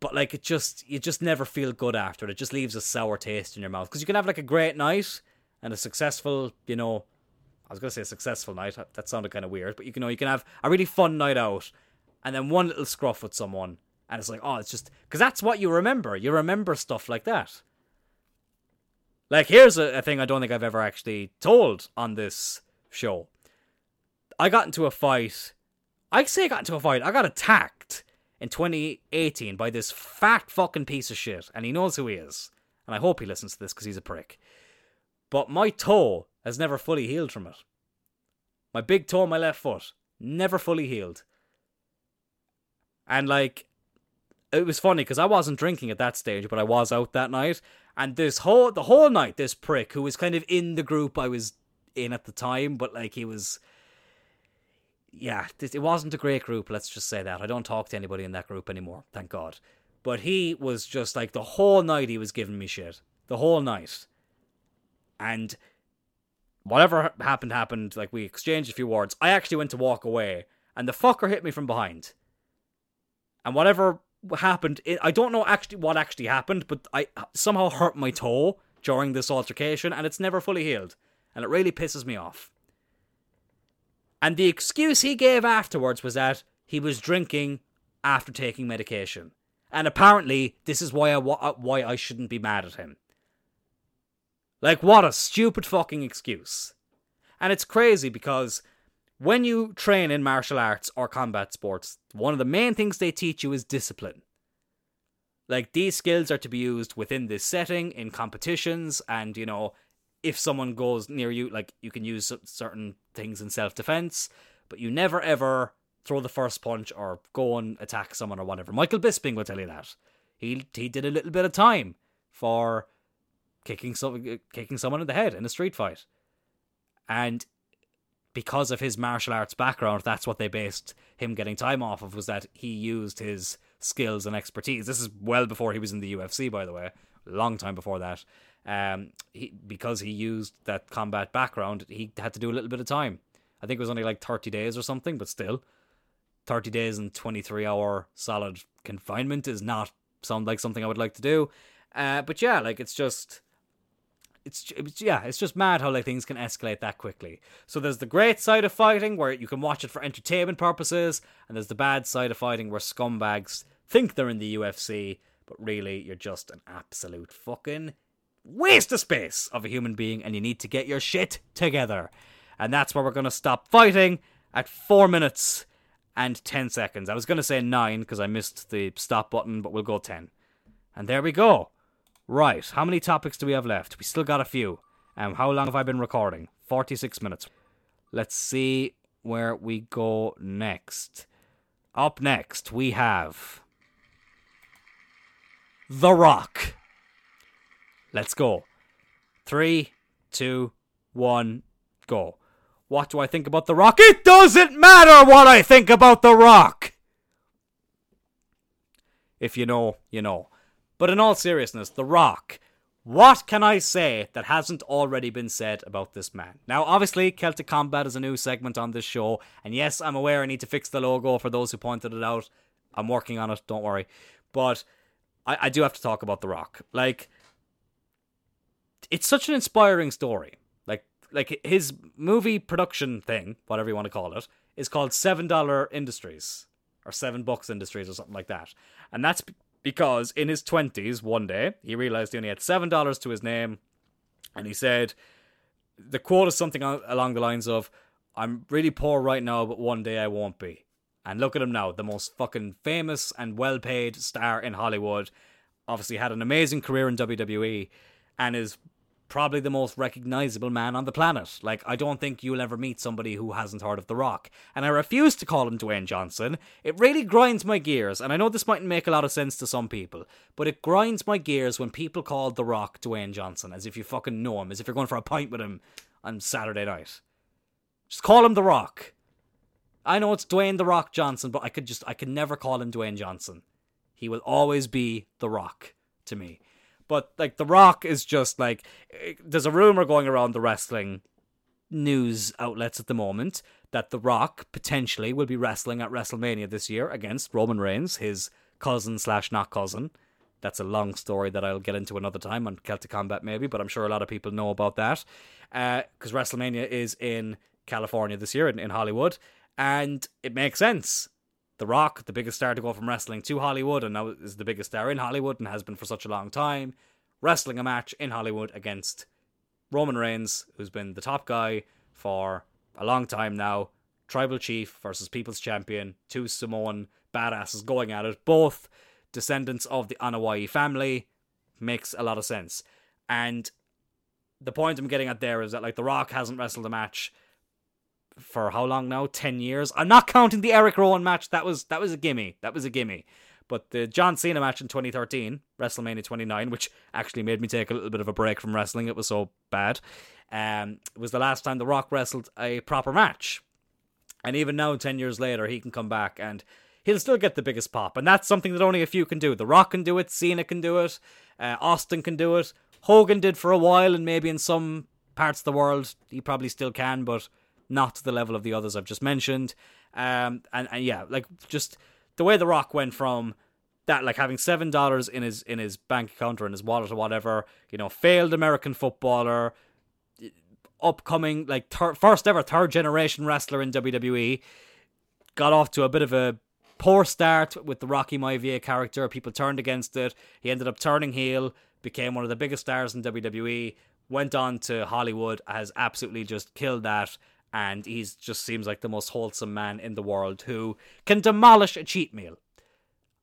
But like it just, you just never feel good after it. It just leaves a sour taste in your mouth because you can have like a great night and a successful, you know, I was gonna say a successful night. That sounded kind of weird, but you can know you can have a really fun night out, and then one little scruff with someone, and it's like, oh, it's just because that's what you remember. You remember stuff like that. Like here's a, a thing I don't think I've ever actually told on this show. I got into a fight I say I got into a fight. I got attacked in 2018 by this fat fucking piece of shit, and he knows who he is. And I hope he listens to this because he's a prick. But my toe has never fully healed from it. My big toe on my left foot, never fully healed. And like, it was funny because I wasn't drinking at that stage, but I was out that night. And this whole the whole night, this prick who was kind of in the group I was in at the time, but like he was yeah, it wasn't a great group. Let's just say that. I don't talk to anybody in that group anymore. Thank God. But he was just like the whole night he was giving me shit. The whole night. And whatever happened happened. Like we exchanged a few words. I actually went to walk away, and the fucker hit me from behind. And whatever happened, it, I don't know actually what actually happened, but I somehow hurt my toe during this altercation, and it's never fully healed, and it really pisses me off. And the excuse he gave afterwards was that he was drinking after taking medication. And apparently, this is why I uh, why I shouldn't be mad at him. Like, what a stupid fucking excuse. And it's crazy because when you train in martial arts or combat sports, one of the main things they teach you is discipline. Like, these skills are to be used within this setting, in competitions, and, you know, if someone goes near you, like, you can use certain things in self defense, but you never ever throw the first punch or go and attack someone or whatever. Michael Bisping will tell you that. He, he did a little bit of time for kicking some, kicking someone in the head in a street fight. And because of his martial arts background, that's what they based him getting time off of was that he used his skills and expertise. This is well before he was in the UFC, by the way, long time before that. Um, he, because he used that combat background, he had to do a little bit of time. I think it was only like 30 days or something, but still, 30 days and 23 hour solid confinement is not sound like something I would like to do. Uh, but yeah, like it's just it's, it's yeah, it's just mad how like things can escalate that quickly. So there's the great side of fighting where you can watch it for entertainment purposes, and there's the bad side of fighting where scumbags think they're in the UFC, but really you're just an absolute fucking waste of space of a human being, and you need to get your shit together. And that's where we're gonna stop fighting at four minutes and ten seconds. I was gonna say nine because I missed the stop button, but we'll go ten. And there we go. Right, how many topics do we have left? We still got a few. Um, how long have I been recording? 46 minutes. Let's see where we go next. Up next, we have The Rock. Let's go. Three, two, one, go. What do I think about The Rock? It doesn't matter what I think about The Rock! If you know, you know. But in all seriousness, The Rock. What can I say that hasn't already been said about this man? Now, obviously, Celtic Combat is a new segment on this show, and yes, I'm aware I need to fix the logo for those who pointed it out. I'm working on it, don't worry. But I, I do have to talk about The Rock. Like, it's such an inspiring story. Like, like his movie production thing, whatever you want to call it, is called Seven Dollar Industries or Seven Bucks Industries or something like that, and that's because in his 20s, one day, he realized he only had $7 to his name, and he said, the quote is something along the lines of, I'm really poor right now, but one day I won't be. And look at him now, the most fucking famous and well paid star in Hollywood. Obviously, had an amazing career in WWE and is probably the most recognizable man on the planet. Like, I don't think you'll ever meet somebody who hasn't heard of The Rock. And I refuse to call him Dwayne Johnson. It really grinds my gears, and I know this mightn't make a lot of sense to some people, but it grinds my gears when people call The Rock Dwayne Johnson, as if you fucking know him, as if you're going for a pint with him on Saturday night. Just call him The Rock. I know it's Dwayne The Rock Johnson, but I could just, I could never call him Dwayne Johnson. He will always be The Rock to me. But like The Rock is just like there's a rumor going around the wrestling news outlets at the moment that The Rock potentially will be wrestling at WrestleMania this year against Roman Reigns, his cousin slash not cousin. That's a long story that I'll get into another time on Celtic Combat, maybe, but I'm sure a lot of people know about that. Because uh, WrestleMania is in California this year, in, in Hollywood, and it makes sense. The Rock, the biggest star to go from wrestling to Hollywood, and now is the biggest star in Hollywood and has been for such a long time, wrestling a match in Hollywood against Roman Reigns, who's been the top guy for a long time now. Tribal Chief versus People's Champion, two Samoan badasses going at it, both descendants of the Anoa'i family. Makes a lot of sense. And the point I'm getting at there is that like The Rock hasn't wrestled a match for how long now? Ten years. I'm not counting the Eric Rowan match. That was that was a gimme. That was a gimme. But the John Cena match in 2013, WrestleMania 29, which actually made me take a little bit of a break from wrestling. It was so bad. Um, was the last time The Rock wrestled a proper match. And even now, 10 years later, he can come back and he'll still get the biggest pop. And that's something that only a few can do. The Rock can do it, Cena can do it, uh, Austin can do it, Hogan did for a while, and maybe in some parts of the world he probably still can, but not to the level of the others I've just mentioned. Um, and, and yeah, like just the way The Rock went from that, like having seven dollars in his in his bank account or in his wallet or whatever, you know, failed American footballer, upcoming like thir- first ever third generation wrestler in WWE, got off to a bit of a poor start with the Rocky Maivia character. People turned against it. He ended up turning heel, became one of the biggest stars in WWE. Went on to Hollywood, has absolutely just killed that, and he just seems like the most wholesome man in the world who can demolish a cheat meal.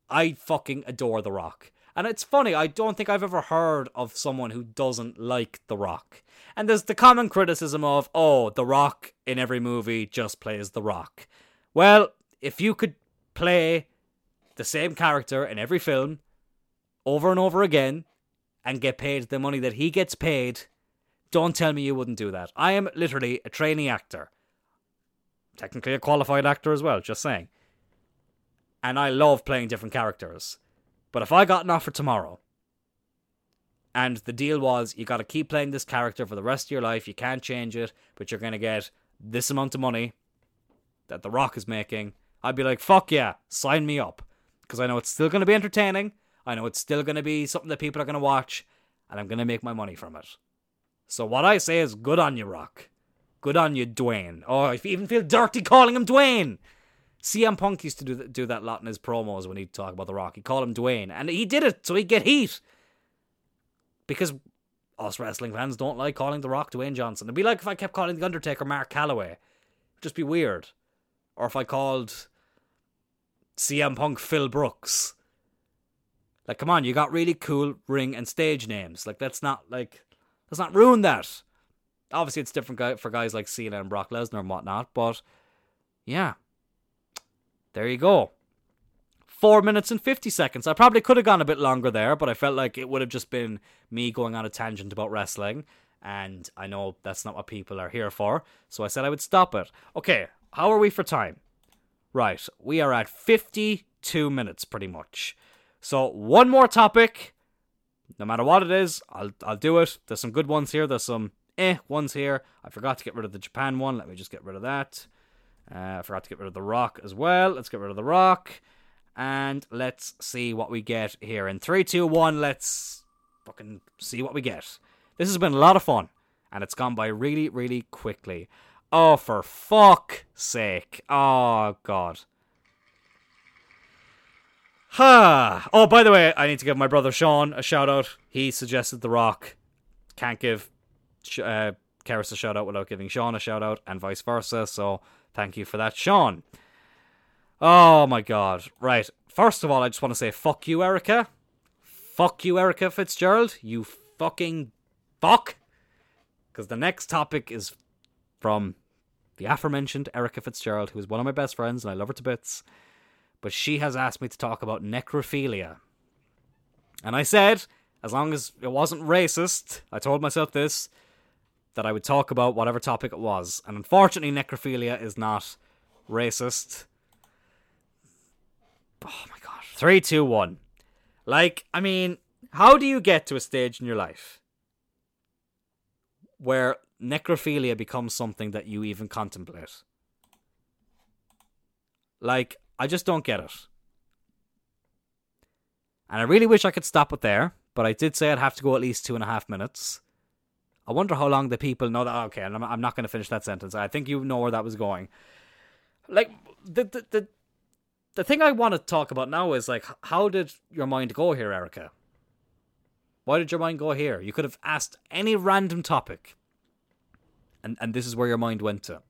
I fucking adore The Rock. And it's funny, I don't think I've ever heard of someone who doesn't like The Rock. And there's the common criticism of, oh, The Rock in every movie just plays The Rock. Well, if you could play the same character in every film over and over again and get paid the money that he gets paid, don't tell me you wouldn't do that. I am literally a trainee actor. Technically a qualified actor as well, just saying. And I love playing different characters. But if I got an offer tomorrow and the deal was you got to keep playing this character for the rest of your life, you can't change it, but you're going to get this amount of money that The Rock is making, I'd be like, fuck yeah, sign me up. Because I know it's still going to be entertaining. I know it's still going to be something that people are going to watch, and I'm going to make my money from it. So what I say is, good on you, Rock. Good on you, Dwayne. Oh, I even feel dirty calling him Dwayne. CM Punk used to do, th- do that lot in his promos when he'd talk about The Rock. He'd call him Dwayne, and he did it so he'd get heat. Because us wrestling fans don't like calling The Rock Dwayne Johnson. It'd be like if I kept calling The Undertaker Mark Calaway. It'd just be weird. Or if I called CM Punk Phil Brooks. Like, come on, you got really cool ring and stage names. Like, let's not like let's not ruin that. Obviously, it's different for guys like Cena and Brock Lesnar and whatnot, but yeah, there you go. Four minutes and 50 seconds. I probably could have gone a bit longer there, but I felt like it would have just been me going on a tangent about wrestling. And I know that's not what people are here for, so I said I would stop it. Okay, how are we for time? Right, we are at 52 minutes pretty much. So, one more topic. No matter what it is, I'll I'll do it. There's some good ones here, there's some eh ones here. I forgot to get rid of the Japan one. Let me just get rid of that. Uh, I forgot to get rid of the rock as well. Let's get rid of the rock. And let's see what we get here. In three, two, one. let's fucking see what we get. This has been a lot of fun. And it's gone by really, really quickly. Oh, for fuck sake. Oh, God. Ha! Oh, by the way, I need to give my brother Sean a shout out. He suggested The Rock. Can't give uh, Karis a shout out without giving Sean a shout out, and vice versa. So Thank you for that, Sean. Oh my god. Right. First of all, I just want to say fuck you, Erica. Fuck you, Erica Fitzgerald. You fucking fuck. Because the next topic is from the aforementioned Erica Fitzgerald, who is one of my best friends and I love her to bits. But she has asked me to talk about necrophilia. And I said, as long as it wasn't racist, I told myself this, that I would talk about whatever topic it was. And unfortunately, necrophilia is not racist. Oh my god. Three, two, one. Like, I mean, how do you get to a stage in your life where necrophilia becomes something that you even contemplate? Like, I just don't get it. And I really wish I could stop it there, but I did say I'd have to go at least two and a half minutes. I wonder how long the people know that. Oh, okay, I'm, I'm not going to finish that sentence. I think you know where that was going. Like the the the the thing I want to talk about now is like, how did your mind go here, Erica? Why did your mind go here? You could have asked any random topic, and and this is where your mind went to.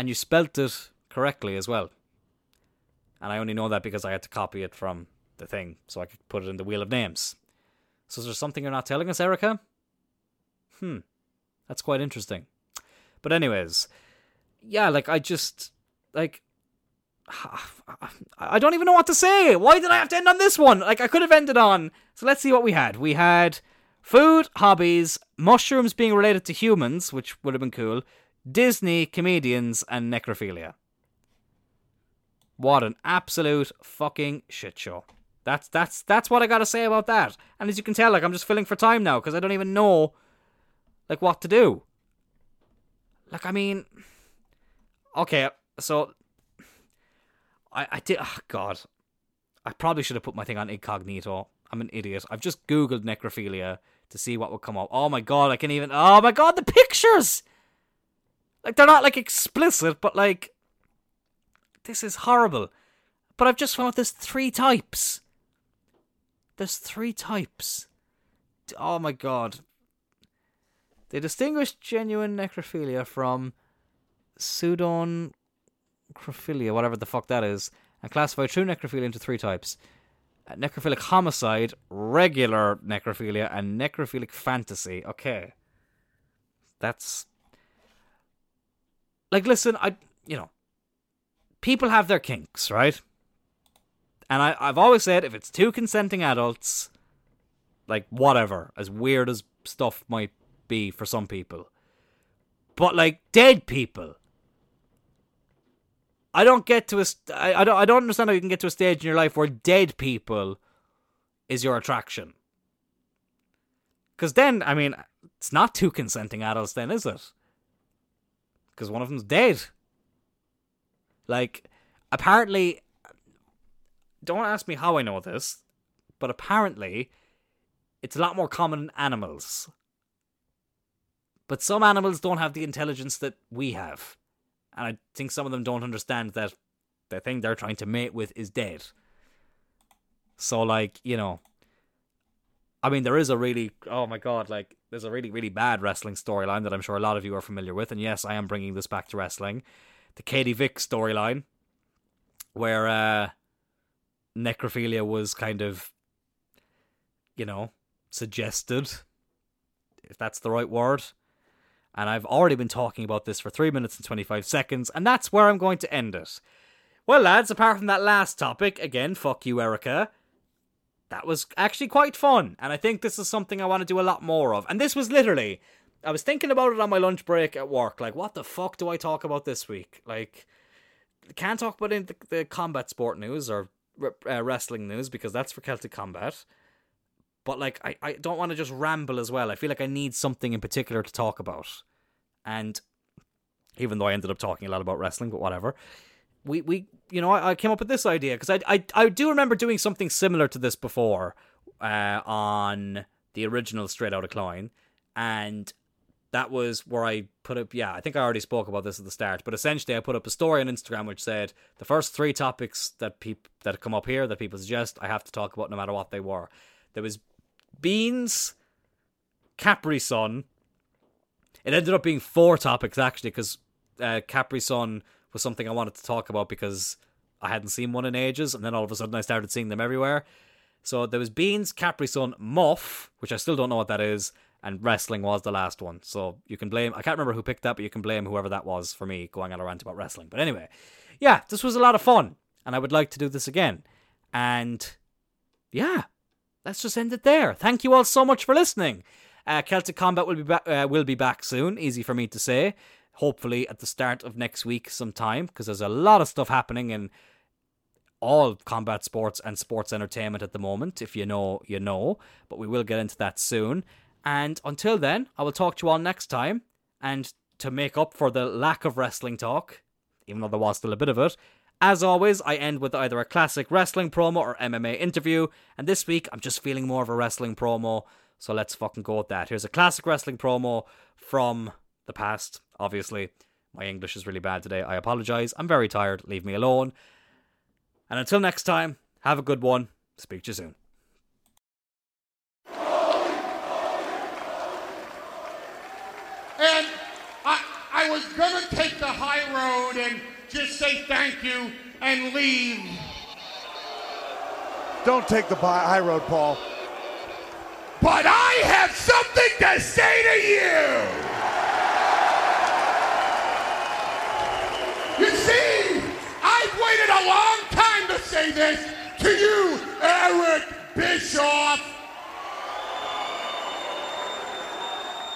And you spelt it correctly as well. And I only know that because I had to copy it from the thing so I could put it in the wheel of names. So is there something you're not telling us, Erica? Hmm. That's quite interesting. But anyways, yeah, like I just like I don't even know what to say. Why did I have to end on this one? Like I could have ended on. So let's see what we had. We had food, hobbies, mushrooms being related to humans, which would have been cool, Disney, comedians, and necrophilia. What an absolute fucking shit show. That's that's that's what I gotta say about that. And as you can tell, like I'm just filling for time now because I don't even know like what to do. Like I mean, okay, so I I did. Oh God, I probably should have put my thing on incognito. I'm an idiot. I've just googled necrophilia to see what would come up. Oh my God, I can even. Oh my God, the pictures. Like they're not like explicit, but like this is horrible. But I've just found there's three types. There's three types. Oh my god. They distinguish genuine necrophilia from pseudonecrophilia, whatever the fuck that is, and classify true necrophilia into three types. Uh, necrophilic homicide, regular necrophilia, and necrophilic fantasy. Okay. That's like listen, I you know, people have their kinks, right? And I, I've always said if it's two consenting adults, like whatever, as weird as stuff might be for some people. But like dead people. I don't get to a st- I, I don't I don't understand how you can get to a stage in your life where dead people is your attraction. Cause then, I mean, it's not two consenting adults then, is it? Because one of them's dead. Like, apparently don't ask me how I know this, but apparently it's a lot more common in animals. But some animals don't have the intelligence that we have. And I think some of them don't understand that the thing they're trying to mate with is dead. So, like, you know, I mean, there is a really, oh my god, like, there's a really, really bad wrestling storyline that I'm sure a lot of you are familiar with. And yes, I am bringing this back to wrestling. The Katie Vick storyline, where, uh, necrophilia was kind of, you know, suggested, if that's the right word. And I've already been talking about this for 3 minutes and 25 seconds, and that's where I'm going to end it. Well, lads, apart from that last topic, again, fuck you, Erica. That was actually quite fun, and I think this is something I want to do a lot more of. And this was literally, I was thinking about it on my lunch break at work. Like, what the fuck do I talk about this week? Like, can't talk about the, the combat sport news or uh, wrestling news because that's for Celtic Combat. But like, I, I don't want to just ramble as well. I feel like I need something in particular to talk about. And even though I ended up talking a lot about wrestling, but whatever. We, we you know, I, I came up with this idea because I, I, I do remember doing something similar to this before uh, on the original Straight Outta Cloyne. And that was where I put up. Yeah, I think I already spoke about this at the start, but essentially I put up a story on Instagram which said the first three topics that people that come up here that people suggest I have to talk about no matter what they were. There was beans, Capri Sun. It ended up being four topics actually because uh, Capri Sun was something I wanted to talk about because I hadn't seen one in ages, and then all of a sudden I started seeing them everywhere. So there was beans, Capri Sun, Muff, which I still don't know what that is, and wrestling was the last one. So you can blame, I can't remember who picked that, but you can blame whoever that was for me going on a rant about wrestling. But anyway, yeah, this was a lot of fun, and I would like to do this again. And yeah, let's just end it there. Thank you all so much for listening. Uh, Celtic Combat will be back. Uh, will be back soon. Easy for me to say. Hopefully at the start of next week sometime because there's a lot of stuff happening in all combat sports and sports entertainment at the moment. If you know, you know. But we will get into that soon. And until then, I will talk to you all next time. And to make up for the lack of wrestling talk, even though there was still a bit of it, as always, I end with either a classic wrestling promo or MMA interview. And this week, I'm just feeling more of a wrestling promo. So let's fucking go with that. Here's a classic wrestling promo from the past, obviously. My English is really bad today. I apologize. I'm very tired. Leave me alone. And until next time, have a good one. Speak to you soon. And I, I was going to take the high road and just say thank you and leave. Don't take the high road, Paul. But I have something to say to you. You say this to you, Eric Bischoff.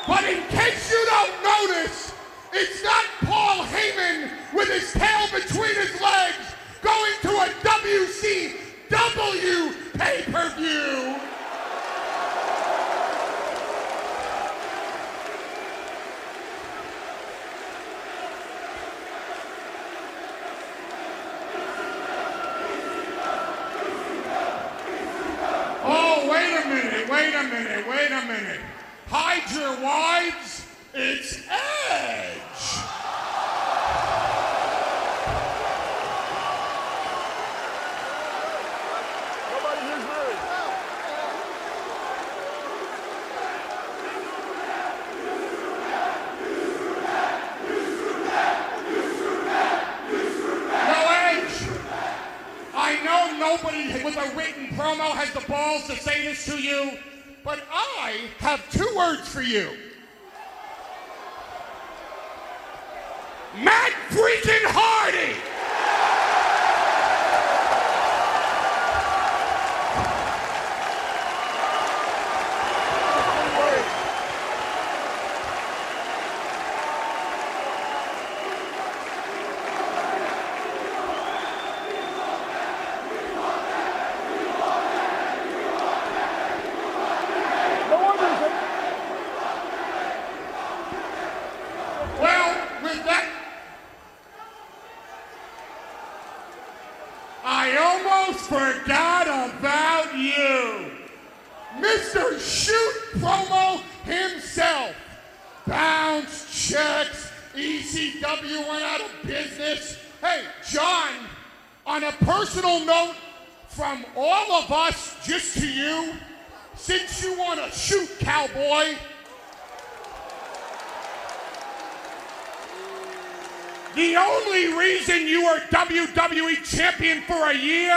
But in case you don't notice, it's not Paul Heyman with his tail between his legs going to a WCW pay-per-view. Hide your wives, it's Edge! nobody with a written promo has the balls to say this to you. But I have two words for you. Matt freaking Hardy! for a year.